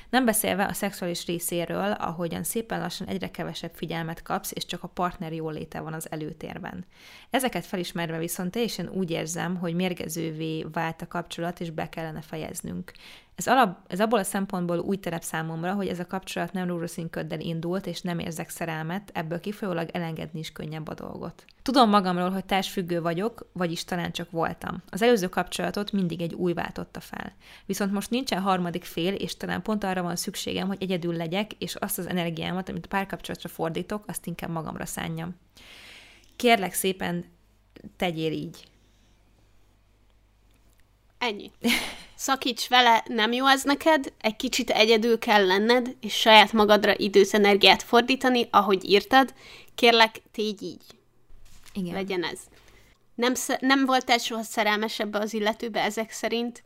Nem beszélve a szexuális részéről, ahogyan szépen lassan egyre kevesebb figyelmet kapsz, és csak a partner jóléte van az előtérben. Ezeket felismerve viszont teljesen úgy érzem, hogy mérgezővé vált a kapcsolat, és be kellene fejeznünk. Ez, alap, ez abból a szempontból új terep számomra, hogy ez a kapcsolat nem rózsaszínköddel indult, és nem érzek szerelmet, ebből kifolyólag elengedni is könnyebb a dolgot. Tudom magamról, hogy társfüggő vagyok, vagyis talán csak voltam. Az előző kapcsolatot mindig egy új váltotta fel. Viszont most nincsen harmadik fél, és talán pont arra van szükségem, hogy egyedül legyek, és azt az energiámat, amit párkapcsolatra fordítok, azt inkább magamra szánjam. Kérlek szépen, tegyél így. Ennyi. Szakíts vele, nem jó ez neked, egy kicsit egyedül kell lenned, és saját magadra időt, energiát fordítani, ahogy írtad. Kérlek, tégy így. Igen. Legyen ez. Nem, nem voltál soha szerelmes ebbe az illetőbe ezek szerint,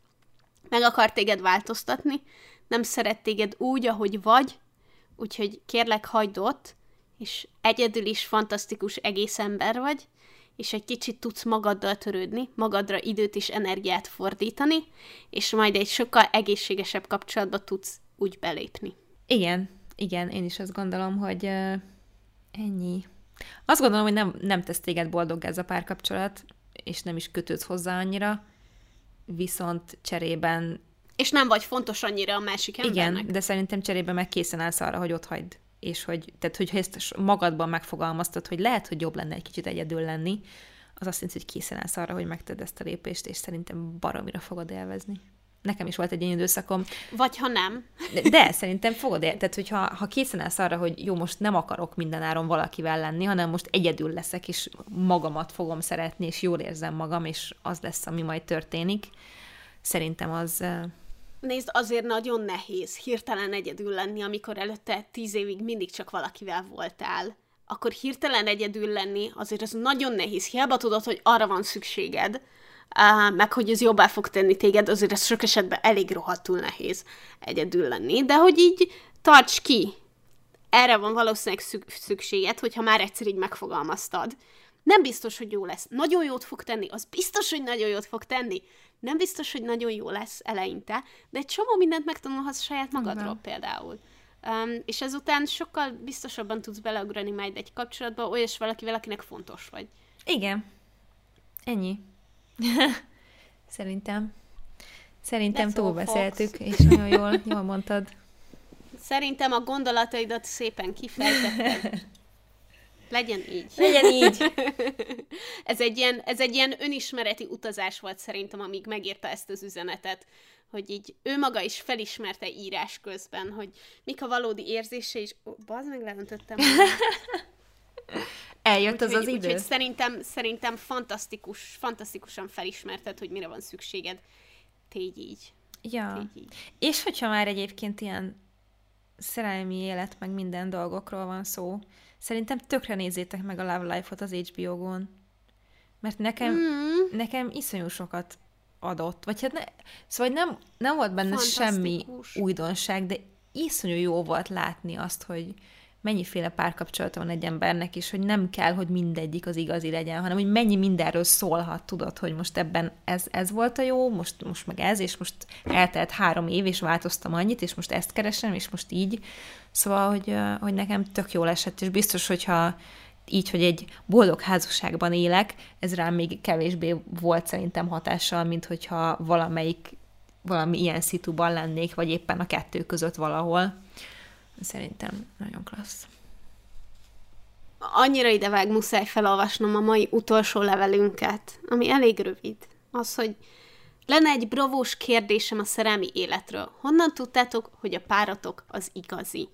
meg akar téged változtatni, nem szeret téged úgy, ahogy vagy, úgyhogy kérlek, hagyd ott, és egyedül is fantasztikus egész ember vagy, és egy kicsit tudsz magaddal törődni, magadra időt és energiát fordítani, és majd egy sokkal egészségesebb kapcsolatba tudsz úgy belépni. Igen, igen, én is azt gondolom, hogy uh, ennyi. Azt gondolom, hogy nem, nem tesz téged boldog ez a párkapcsolat, és nem is kötődsz hozzá annyira, viszont cserében... És nem vagy fontos annyira a másik embernek. Igen, de szerintem cserében meg készen állsz arra, hogy ott hagyd. És hogy, tehát, hogyha ezt magadban megfogalmaztad, hogy lehet, hogy jobb lenne egy kicsit egyedül lenni, az azt jelenti, hogy készen állsz arra, hogy megtedd ezt a lépést, és szerintem baromira fogod élvezni. Nekem is volt egy ilyen időszakom. Vagy ha nem. De, de szerintem fogod él. Tehát, hogyha ha készen állsz arra, hogy jó, most nem akarok mindenáron valakivel lenni, hanem most egyedül leszek, és magamat fogom szeretni, és jól érzem magam, és az lesz, ami majd történik, szerintem az... Nézd, azért nagyon nehéz hirtelen egyedül lenni, amikor előtte tíz évig mindig csak valakivel voltál. Akkor hirtelen egyedül lenni, azért az nagyon nehéz. Hiába tudod, hogy arra van szükséged, meg hogy ez jobbá fog tenni téged, azért ez sok esetben elég rohadtul nehéz egyedül lenni, de hogy így tarts ki. Erre van valószínűleg szükséged, hogyha már egyszer így megfogalmaztad. Nem biztos, hogy jó lesz. Nagyon jót fog tenni, az biztos, hogy nagyon jót fog tenni. Nem biztos, hogy nagyon jó lesz eleinte, de egy csomó mindent megtanulhatsz saját magadról Igen. például. Um, és ezután sokkal biztosabban tudsz beleugrani majd egy kapcsolatba olyas valakivel, akinek fontos vagy. Igen. Ennyi. Szerintem. Szerintem túlbeszéltük, és nagyon jól, jól mondtad. Szerintem a gondolataidat szépen kifejtetted. Legyen így. Legyen így. ez, egy ilyen, ez egy ilyen önismereti utazás volt szerintem, amíg megírta ezt az üzenetet, hogy így ő maga is felismerte írás közben, hogy mik a valódi érzése, és oh, bazd meg leöntöttem. Eljött az az idő. Úgyhogy szerintem, szerintem fantasztikus, fantasztikusan felismerted, hogy mire van szükséged. Tégy így. Ja. Tégy így. És hogyha már egyébként ilyen szerelmi élet, meg minden dolgokról van szó, szerintem tökre nézzétek meg a Love Life-ot az HBO-gon. Mert nekem, mm. nekem iszonyú sokat adott. Vagy hát ne, szóval nem, nem volt benne semmi újdonság, de iszonyú jó volt látni azt, hogy, mennyiféle párkapcsolata van egy embernek, és hogy nem kell, hogy mindegyik az igazi legyen, hanem hogy mennyi mindenről szólhat, tudod, hogy most ebben ez, ez volt a jó, most, most meg ez, és most eltelt három év, és változtam annyit, és most ezt keresem, és most így. Szóval, hogy, hogy nekem tök jól esett, és biztos, hogyha így, hogy egy boldog házasságban élek, ez rám még kevésbé volt szerintem hatással, mint hogyha valamelyik valami ilyen szituban lennék, vagy éppen a kettő között valahol. Szerintem nagyon klassz. Annyira idevág muszáj felolvasnom a mai utolsó levelünket, ami elég rövid. Az, hogy lenne egy bravós kérdésem a szerelmi életről. Honnan tudtátok, hogy a páratok az igazi?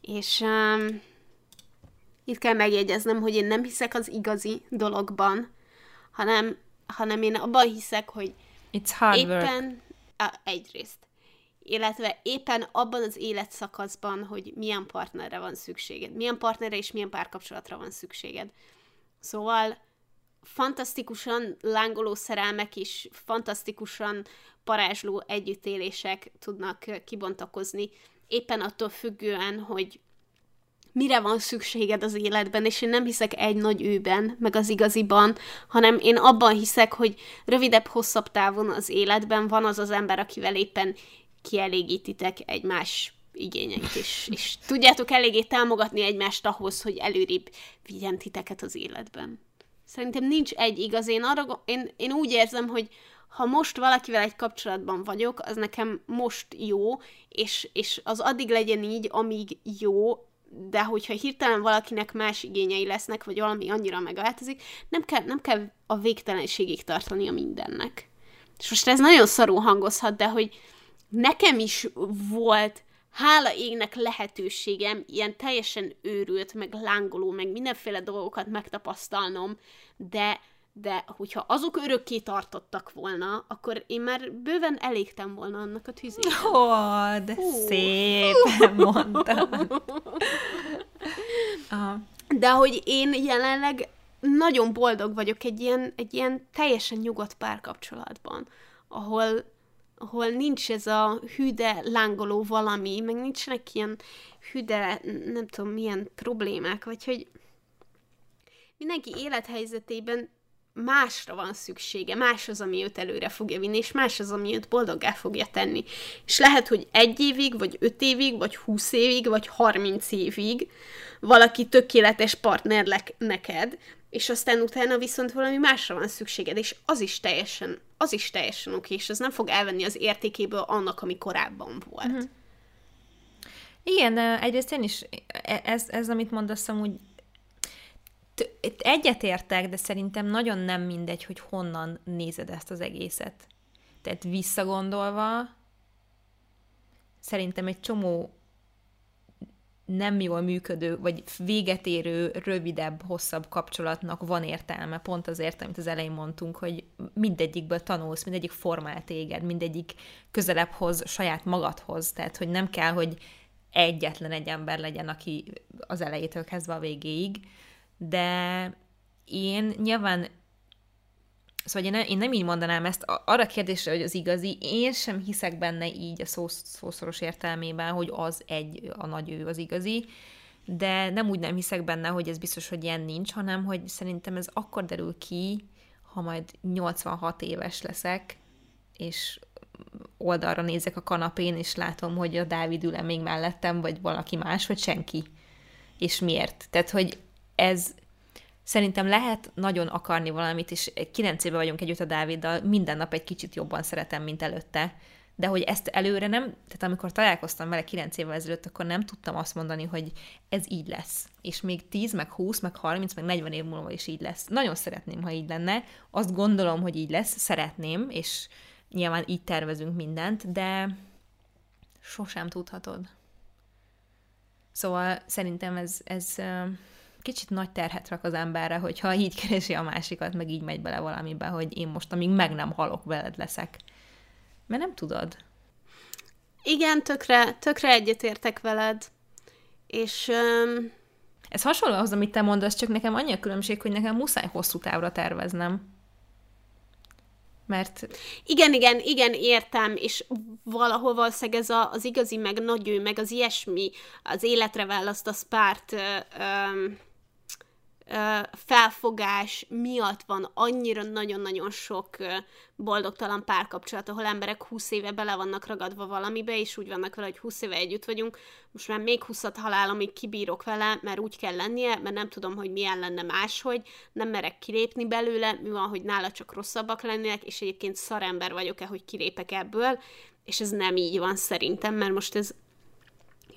És um, itt kell megjegyeznem, hogy én nem hiszek az igazi dologban, hanem, hanem én abban hiszek, hogy It's hard éppen work. A, egyrészt illetve éppen abban az életszakaszban, hogy milyen partnerre van szükséged, milyen partnerre és milyen párkapcsolatra van szükséged. Szóval fantasztikusan lángoló szerelmek is, fantasztikusan parázsló együttélések tudnak kibontakozni, éppen attól függően, hogy mire van szükséged az életben, és én nem hiszek egy nagy őben, meg az igaziban, hanem én abban hiszek, hogy rövidebb, hosszabb távon az életben van az az ember, akivel éppen kielégítitek egymás igényeit, és, és tudjátok eléggé támogatni egymást ahhoz, hogy előrébb vigyen titeket az életben. Szerintem nincs egy igaz. Én, arra, én, én úgy érzem, hogy ha most valakivel egy kapcsolatban vagyok, az nekem most jó, és, és az addig legyen így, amíg jó, de hogyha hirtelen valakinek más igényei lesznek, vagy valami annyira megváltozik, nem kell, nem kell a végtelenségig tartani a mindennek. És most ez nagyon szarú hangozhat, de hogy, nekem is volt hála égnek lehetőségem ilyen teljesen őrült, meg lángoló, meg mindenféle dolgokat megtapasztalnom, de, de hogyha azok örökké tartottak volna, akkor én már bőven elégtem volna annak a tüzének. Ó, de Hú. szépen mondtam. De hogy én jelenleg nagyon boldog vagyok egy ilyen, egy ilyen teljesen nyugodt párkapcsolatban, ahol ahol nincs ez a hüde lángoló valami, meg nincsenek ilyen hüde, nem tudom, milyen problémák, vagy hogy mindenki élethelyzetében másra van szüksége, más az, ami őt előre fogja vinni, és más az, ami őt boldoggá fogja tenni. És lehet, hogy egy évig, vagy öt évig, vagy húsz évig, vagy harminc évig valaki tökéletes partner le- neked, és aztán utána viszont valami másra van szükséged, és az is teljesen, az is teljesen oké, és az nem fog elvenni az értékéből annak, ami korábban volt. Uh-huh. Igen, egyrészt én is, e, ez, ez amit mondasz, amúgy egyetértek, de szerintem nagyon nem mindegy, hogy honnan nézed ezt az egészet. Tehát visszagondolva, szerintem egy csomó nem jól működő, vagy véget érő, rövidebb, hosszabb kapcsolatnak van értelme, pont azért, amit az elején mondtunk, hogy mindegyikből tanulsz, mindegyik formál téged, mindegyik közelebb hoz saját magadhoz, tehát, hogy nem kell, hogy egyetlen egy ember legyen, aki az elejétől kezdve a végéig, de én nyilván Szóval én, ne, én nem így mondanám ezt. Arra kérdésre, hogy az igazi, én sem hiszek benne így a szó, szószoros értelmében, hogy az egy, a nagy ő az igazi, de nem úgy nem hiszek benne, hogy ez biztos, hogy ilyen nincs, hanem hogy szerintem ez akkor derül ki, ha majd 86 éves leszek, és oldalra nézek a kanapén, és látom, hogy a Dávid ül még mellettem, vagy valaki más, vagy senki. És miért? Tehát, hogy ez szerintem lehet nagyon akarni valamit, és kilenc éve vagyunk együtt a Dáviddal, minden nap egy kicsit jobban szeretem, mint előtte, de hogy ezt előre nem, tehát amikor találkoztam vele kilenc évvel ezelőtt, akkor nem tudtam azt mondani, hogy ez így lesz. És még 10, meg 20, meg 30, meg 40 év múlva is így lesz. Nagyon szeretném, ha így lenne. Azt gondolom, hogy így lesz, szeretném, és nyilván így tervezünk mindent, de sosem tudhatod. Szóval szerintem ez, ez kicsit nagy terhet rak az emberre, hogyha így keresi a másikat, meg így megy bele valamibe, hogy én most, amíg meg nem halok, veled leszek. Mert nem tudod. Igen, tökre, tökre egyetértek veled. És... Um... Ez hasonló ahhoz, amit te mondasz, csak nekem annyi a különbség, hogy nekem muszáj hosszú távra terveznem. Mert... Igen, igen, igen, értem, és valahol valószínűleg ez a, az igazi, meg nagy ő, meg az ilyesmi, az életre választasz párt... Um felfogás miatt van annyira nagyon-nagyon sok boldogtalan párkapcsolat, ahol emberek 20 éve bele vannak ragadva valamibe, és úgy vannak vele, hogy 20 éve együtt vagyunk, most már még 20 halálomig kibírok vele, mert úgy kell lennie, mert nem tudom, hogy milyen lenne máshogy, nem merek kilépni belőle, mi van, hogy nála csak rosszabbak lennének, és egyébként szarember vagyok-e, hogy kilépek ebből, és ez nem így van szerintem, mert most ez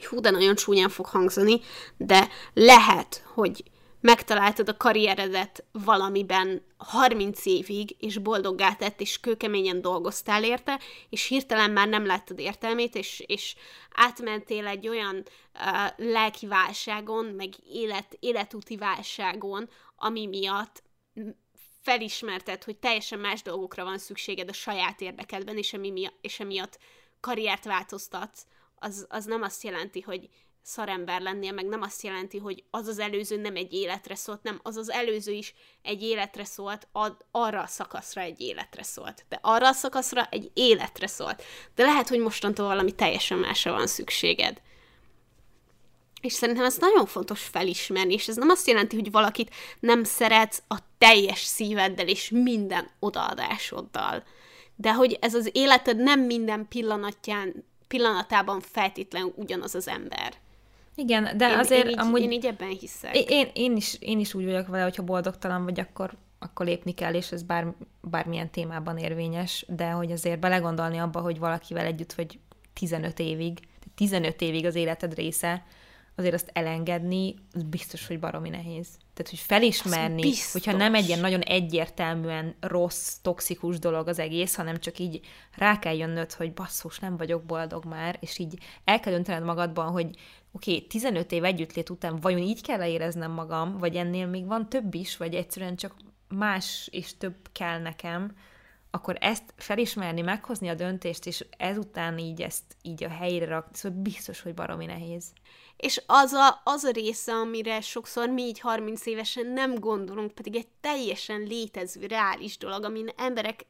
hú, de nagyon csúnyán fog hangzani, de lehet, hogy megtaláltad a karrieredet valamiben 30 évig, és boldoggá tett, és kőkeményen dolgoztál érte, és hirtelen már nem láttad értelmét, és, és átmentél egy olyan uh, lelki válságon, meg élet, életúti válságon, ami miatt felismerted, hogy teljesen más dolgokra van szükséged a saját érdekedben, és, emi, és emiatt karriert változtatsz, az, az nem azt jelenti, hogy szarember lennél, meg nem azt jelenti, hogy az az előző nem egy életre szólt, nem, az az előző is egy életre szólt, ad, arra a szakaszra egy életre szólt. De arra a szakaszra egy életre szólt. De lehet, hogy mostantól valami teljesen másra van szükséged. És szerintem ez nagyon fontos felismerni, és ez nem azt jelenti, hogy valakit nem szeretsz a teljes szíveddel és minden odaadásoddal. De hogy ez az életed nem minden pillanatján, pillanatában feltétlenül ugyanaz az ember. Igen, de én, azért én így, amúgy... Én így ebben hiszek. Én, én, is, én is úgy vagyok vele, hogyha boldogtalan vagy, akkor, akkor lépni kell, és ez bár, bármilyen témában érvényes, de hogy azért belegondolni abba, hogy valakivel együtt vagy 15 évig, 15 évig az életed része, azért azt elengedni, az biztos, hogy baromi nehéz. Tehát, hogy felismerni, hogyha nem egy ilyen nagyon egyértelműen rossz, toxikus dolog az egész, hanem csak így rá kell jönnöd, hogy basszus, nem vagyok boldog már, és így el kell döntened magadban, hogy oké, okay, 15 év együttlét után vajon így kell éreznem magam, vagy ennél még van több is, vagy egyszerűen csak más és több kell nekem, akkor ezt felismerni, meghozni a döntést, és ezután így ezt így a helyre rakni, szóval biztos, hogy baromi nehéz. És az a, az a része, amire sokszor mi így 30 évesen nem gondolunk, pedig egy teljesen létező, reális dolog, amin emberek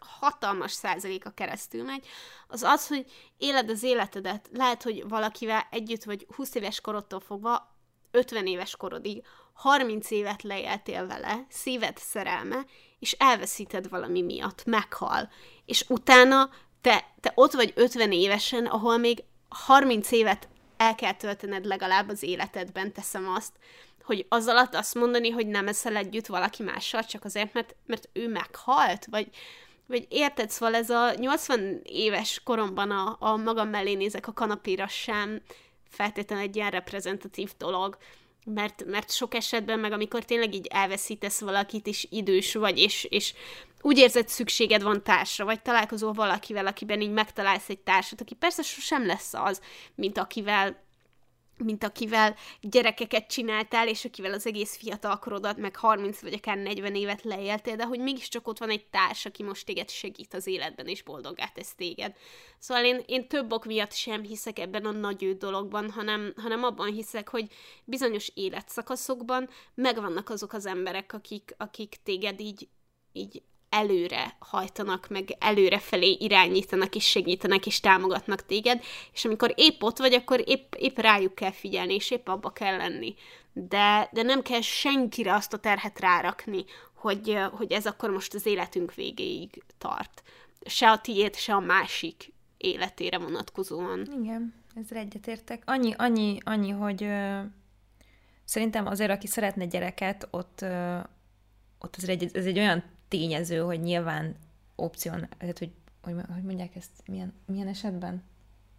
hatalmas százaléka keresztül megy, az az, hogy éled az életedet. Lehet, hogy valakivel együtt vagy 20 éves korodtól fogva 50 éves korodig 30 évet leéltél vele, szíved szerelme, és elveszíted valami miatt, meghal. És utána te, te ott vagy 50 évesen, ahol még 30 évet el kell töltened legalább az életedben, teszem azt, hogy az alatt azt mondani, hogy nem eszel együtt valaki mással, csak azért, mert, mert ő meghalt, vagy, vagy érted, szóval ez a 80 éves koromban a, a magam mellé nézek a kanapéra sem feltétlenül egy ilyen reprezentatív dolog, mert, mert sok esetben meg amikor tényleg így elveszítesz valakit, és idős vagy, és, és úgy érzed szükséged van társra, vagy találkozol valakivel, akiben így megtalálsz egy társat, aki persze sosem lesz az, mint akivel mint akivel gyerekeket csináltál, és akivel az egész fiatalkorodat, meg 30 vagy akár 40 évet leéltél, de hogy mégiscsak ott van egy társ, aki most téged segít az életben, és boldoggá tesz téged. Szóval én, én több ok miatt sem hiszek ebben a nagy dologban, hanem, hanem abban hiszek, hogy bizonyos életszakaszokban megvannak azok az emberek, akik, akik téged így, így előre hajtanak, meg előre felé irányítanak, és segítenek, és támogatnak téged, és amikor épp ott vagy, akkor épp, épp rájuk kell figyelni, és épp abba kell lenni. De, de nem kell senkire azt a terhet rárakni, hogy, hogy ez akkor most az életünk végéig tart. Se a tiéd, se a másik életére vonatkozóan. Igen, ezzel egyetértek. Annyi, annyi, annyi, hogy ö, szerintem azért, aki szeretne gyereket, ott, ö, ott ez egy, ez egy olyan tényező, hogy nyilván opción, tehát hogy, hogy, hogy mondják ezt, milyen, milyen esetben?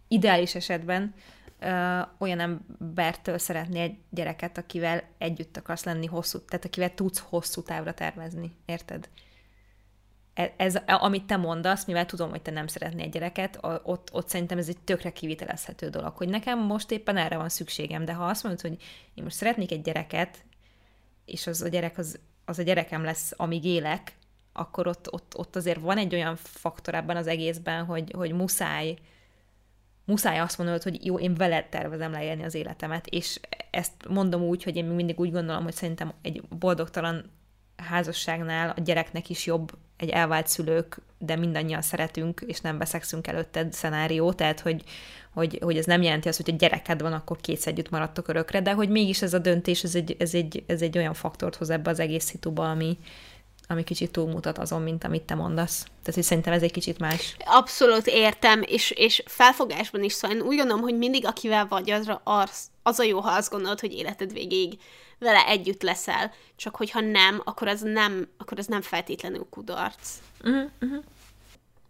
Ideális esetben ö, olyan embertől szeretné egy gyereket, akivel együtt akarsz lenni hosszú, tehát akivel tudsz hosszú távra tervezni, érted? E, ez, amit te mondasz, mivel tudom, hogy te nem szeretnél gyereket, ott, ott szerintem ez egy tökre kivitelezhető dolog, hogy nekem most éppen erre van szükségem, de ha azt mondod, hogy én most szeretnék egy gyereket, és az a gyerek az, az a gyerekem lesz, amíg élek, akkor ott, ott, ott azért van egy olyan faktor ebben az egészben, hogy, hogy muszáj, muszáj azt mondanod, hogy jó, én veled tervezem leélni az életemet, és ezt mondom úgy, hogy én mindig úgy gondolom, hogy szerintem egy boldogtalan házasságnál a gyereknek is jobb egy elvált szülők, de mindannyian szeretünk, és nem beszexünk előtted szenárió, tehát hogy, hogy, hogy ez nem jelenti azt, hogy a gyereked van, akkor kész együtt maradtok örökre, de hogy mégis ez a döntés, ez egy, ez egy, ez egy olyan faktort hoz ebbe az egész szituba, ami, ami kicsit túlmutat azon, mint amit te mondasz. Tehát, hogy szerintem ez egy kicsit más. Abszolút értem, és, és felfogásban is szóval én úgy gondolom, hogy mindig akivel vagy, azra az, az a jó, ha azt gondolod, hogy életed végéig vele együtt leszel, csak hogyha nem, akkor az nem, akkor az nem feltétlenül kudarc. Uh-huh, uh-huh.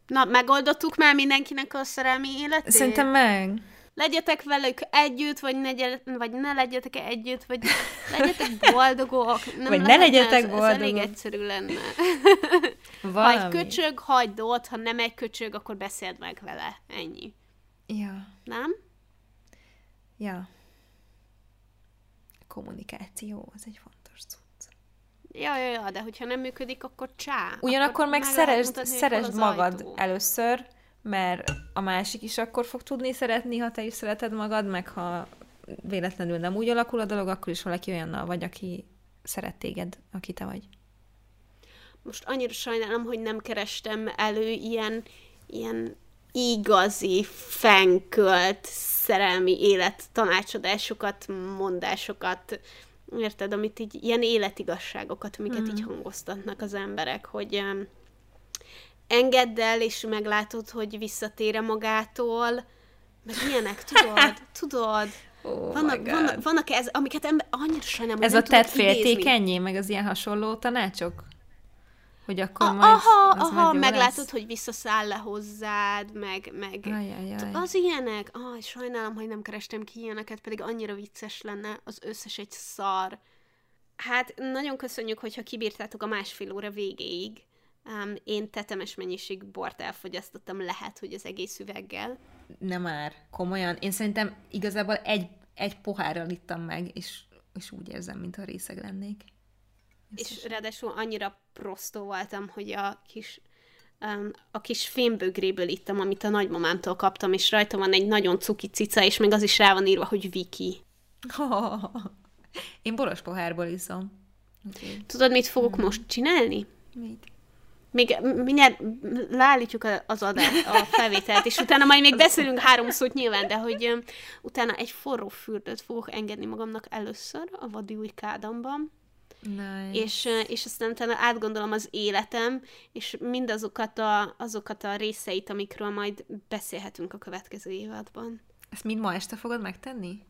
Na, megoldottuk már mindenkinek a szerelmi életét? Szerintem meg legyetek velük együtt, vagy ne, vagy ne legyetek együtt, vagy legyetek boldogok. Nem vagy ne legyetek boldogok. Ez elég egyszerű lenne. ha egy köcsög, hagyd ott, ha nem egy köcsög, akkor beszéld meg vele. Ennyi. Ja. Nem? Ja. Kommunikáció, az egy fontos cucc. Ja, ja, ja, de hogyha nem működik, akkor csá. Ugyanakkor akkor meg szeresd, szeresd magad ajtó. először, mert a másik is akkor fog tudni szeretni, ha te is szereted magad, meg ha véletlenül nem úgy alakul a dolog, akkor is valaki olyannal vagy, aki szeret téged, aki te vagy. Most annyira sajnálom, hogy nem kerestem elő ilyen, ilyen igazi, fenkölt szerelmi élet tanácsadásokat, mondásokat, érted, amit így, ilyen életigasságokat, amiket mm. így hangoztatnak az emberek, hogy engedd el, és meglátod, hogy visszatér magától, meg ilyenek, tudod, tudod. Oh vannak, vannak, vannak ez, amiket ember, annyira sajnálom, Ez a tett féltékenyé, meg az ilyen hasonló tanácsok? Hogy akkor a, majd aha, aha, meglátod, lesz? hogy visszaszáll le hozzád, meg, meg Ajajaj. az ilyenek, ah, sajnálom, hogy nem kerestem ki ilyeneket, pedig annyira vicces lenne, az összes egy szar. Hát nagyon köszönjük, hogyha kibírtátok a másfél óra végéig. Um, én tetemes mennyiség bort elfogyasztottam, lehet, hogy az egész üveggel. Nem már, komolyan. Én szerintem igazából egy, egy pohárral ittam meg, és, és úgy érzem, mintha részeg lennék. És is. ráadásul annyira prostó voltam, hogy a kis um, a kis fémbögréből ittam, amit a nagymamámtól kaptam, és rajta van egy nagyon cuki cica, és még az is rá van írva, hogy Viki. Oh, én boros pohárból iszom. Okay. Tudod, mit fogok mm. most csinálni? Mit? Még mindjárt leállítjuk az adást, a felvételt, és utána majd még beszélünk három szót nyilván, de hogy um, utána egy forró fürdőt fogok engedni magamnak először a vadi új kádamban, Nice. és, és aztán utána átgondolom az életem, és mindazokat a, azokat a részeit, amikről majd beszélhetünk a következő évadban. Ezt mind ma este fogod megtenni?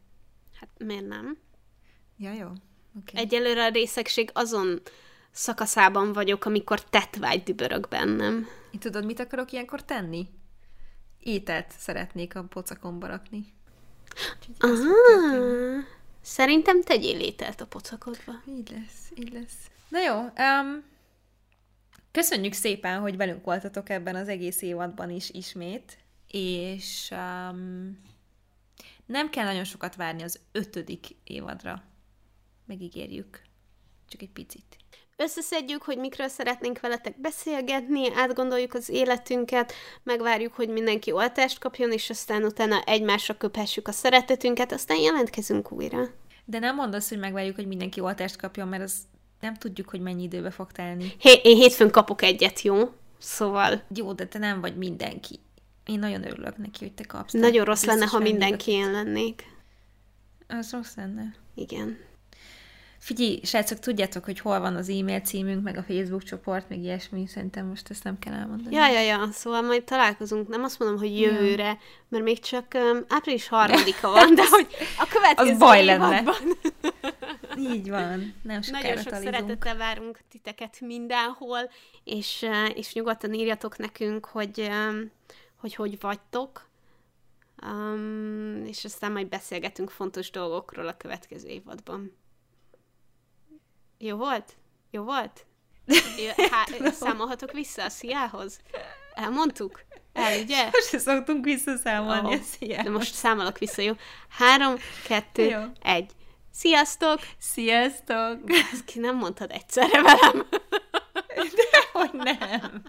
Hát miért nem? Ja, jó. Okay. Egyelőre a részegség azon szakaszában vagyok, amikor tetvágy dübörög bennem. Én tudod, mit akarok ilyenkor tenni? Ételt szeretnék a pocakomba rakni. Aha. Szerintem tegyél ételt a pocakodba. Így lesz, így lesz. Na jó, um, köszönjük szépen, hogy velünk voltatok ebben az egész évadban is ismét, és um, nem kell nagyon sokat várni az ötödik évadra. Megígérjük. Csak egy picit. Összeszedjük, hogy mikről szeretnénk veletek beszélgetni, átgondoljuk az életünket, megvárjuk, hogy mindenki oltást kapjon, és aztán utána egymásra köphessük a szeretetünket, aztán jelentkezünk újra. De nem mondd azt, hogy megvárjuk, hogy mindenki oltást kapjon, mert az nem tudjuk, hogy mennyi időbe fog telni. Hé, én hétfőn kapok egyet, jó? Szóval... Jó, de te nem vagy mindenki. Én nagyon örülök neki, hogy te kapsz. Nagyon rossz lenne, ha mindenki én lennék. Az rossz lenne. Igen. Figyelj, srácok, tudjátok, hogy hol van az e-mail címünk, meg a Facebook csoport, meg ilyesmi, szerintem most ezt nem kell elmondani. Ja, ja, ja, szóval majd találkozunk, nem azt mondom, hogy jövőre, ja. mert még csak um, április harmadika van, de hogy a következő Az baj lenne. Így van, nem sokára Nagyon sok talizunk. szeretettel várunk titeket mindenhol, és, és nyugodtan írjatok nekünk, hogy hogy, hogy vagytok, um, és aztán majd beszélgetünk fontos dolgokról a következő évadban. Jó volt? Jó volt? Há- számolhatok vissza a sziához? Elmondtuk? El, ugye? Most szoktunk visszaszámolni oh, a sziához. De most számolok vissza, jó? Három, kettő, jó. egy. Sziasztok! Sziasztok! Ezt ki nem mondtad egyszerre velem. De hogy nem.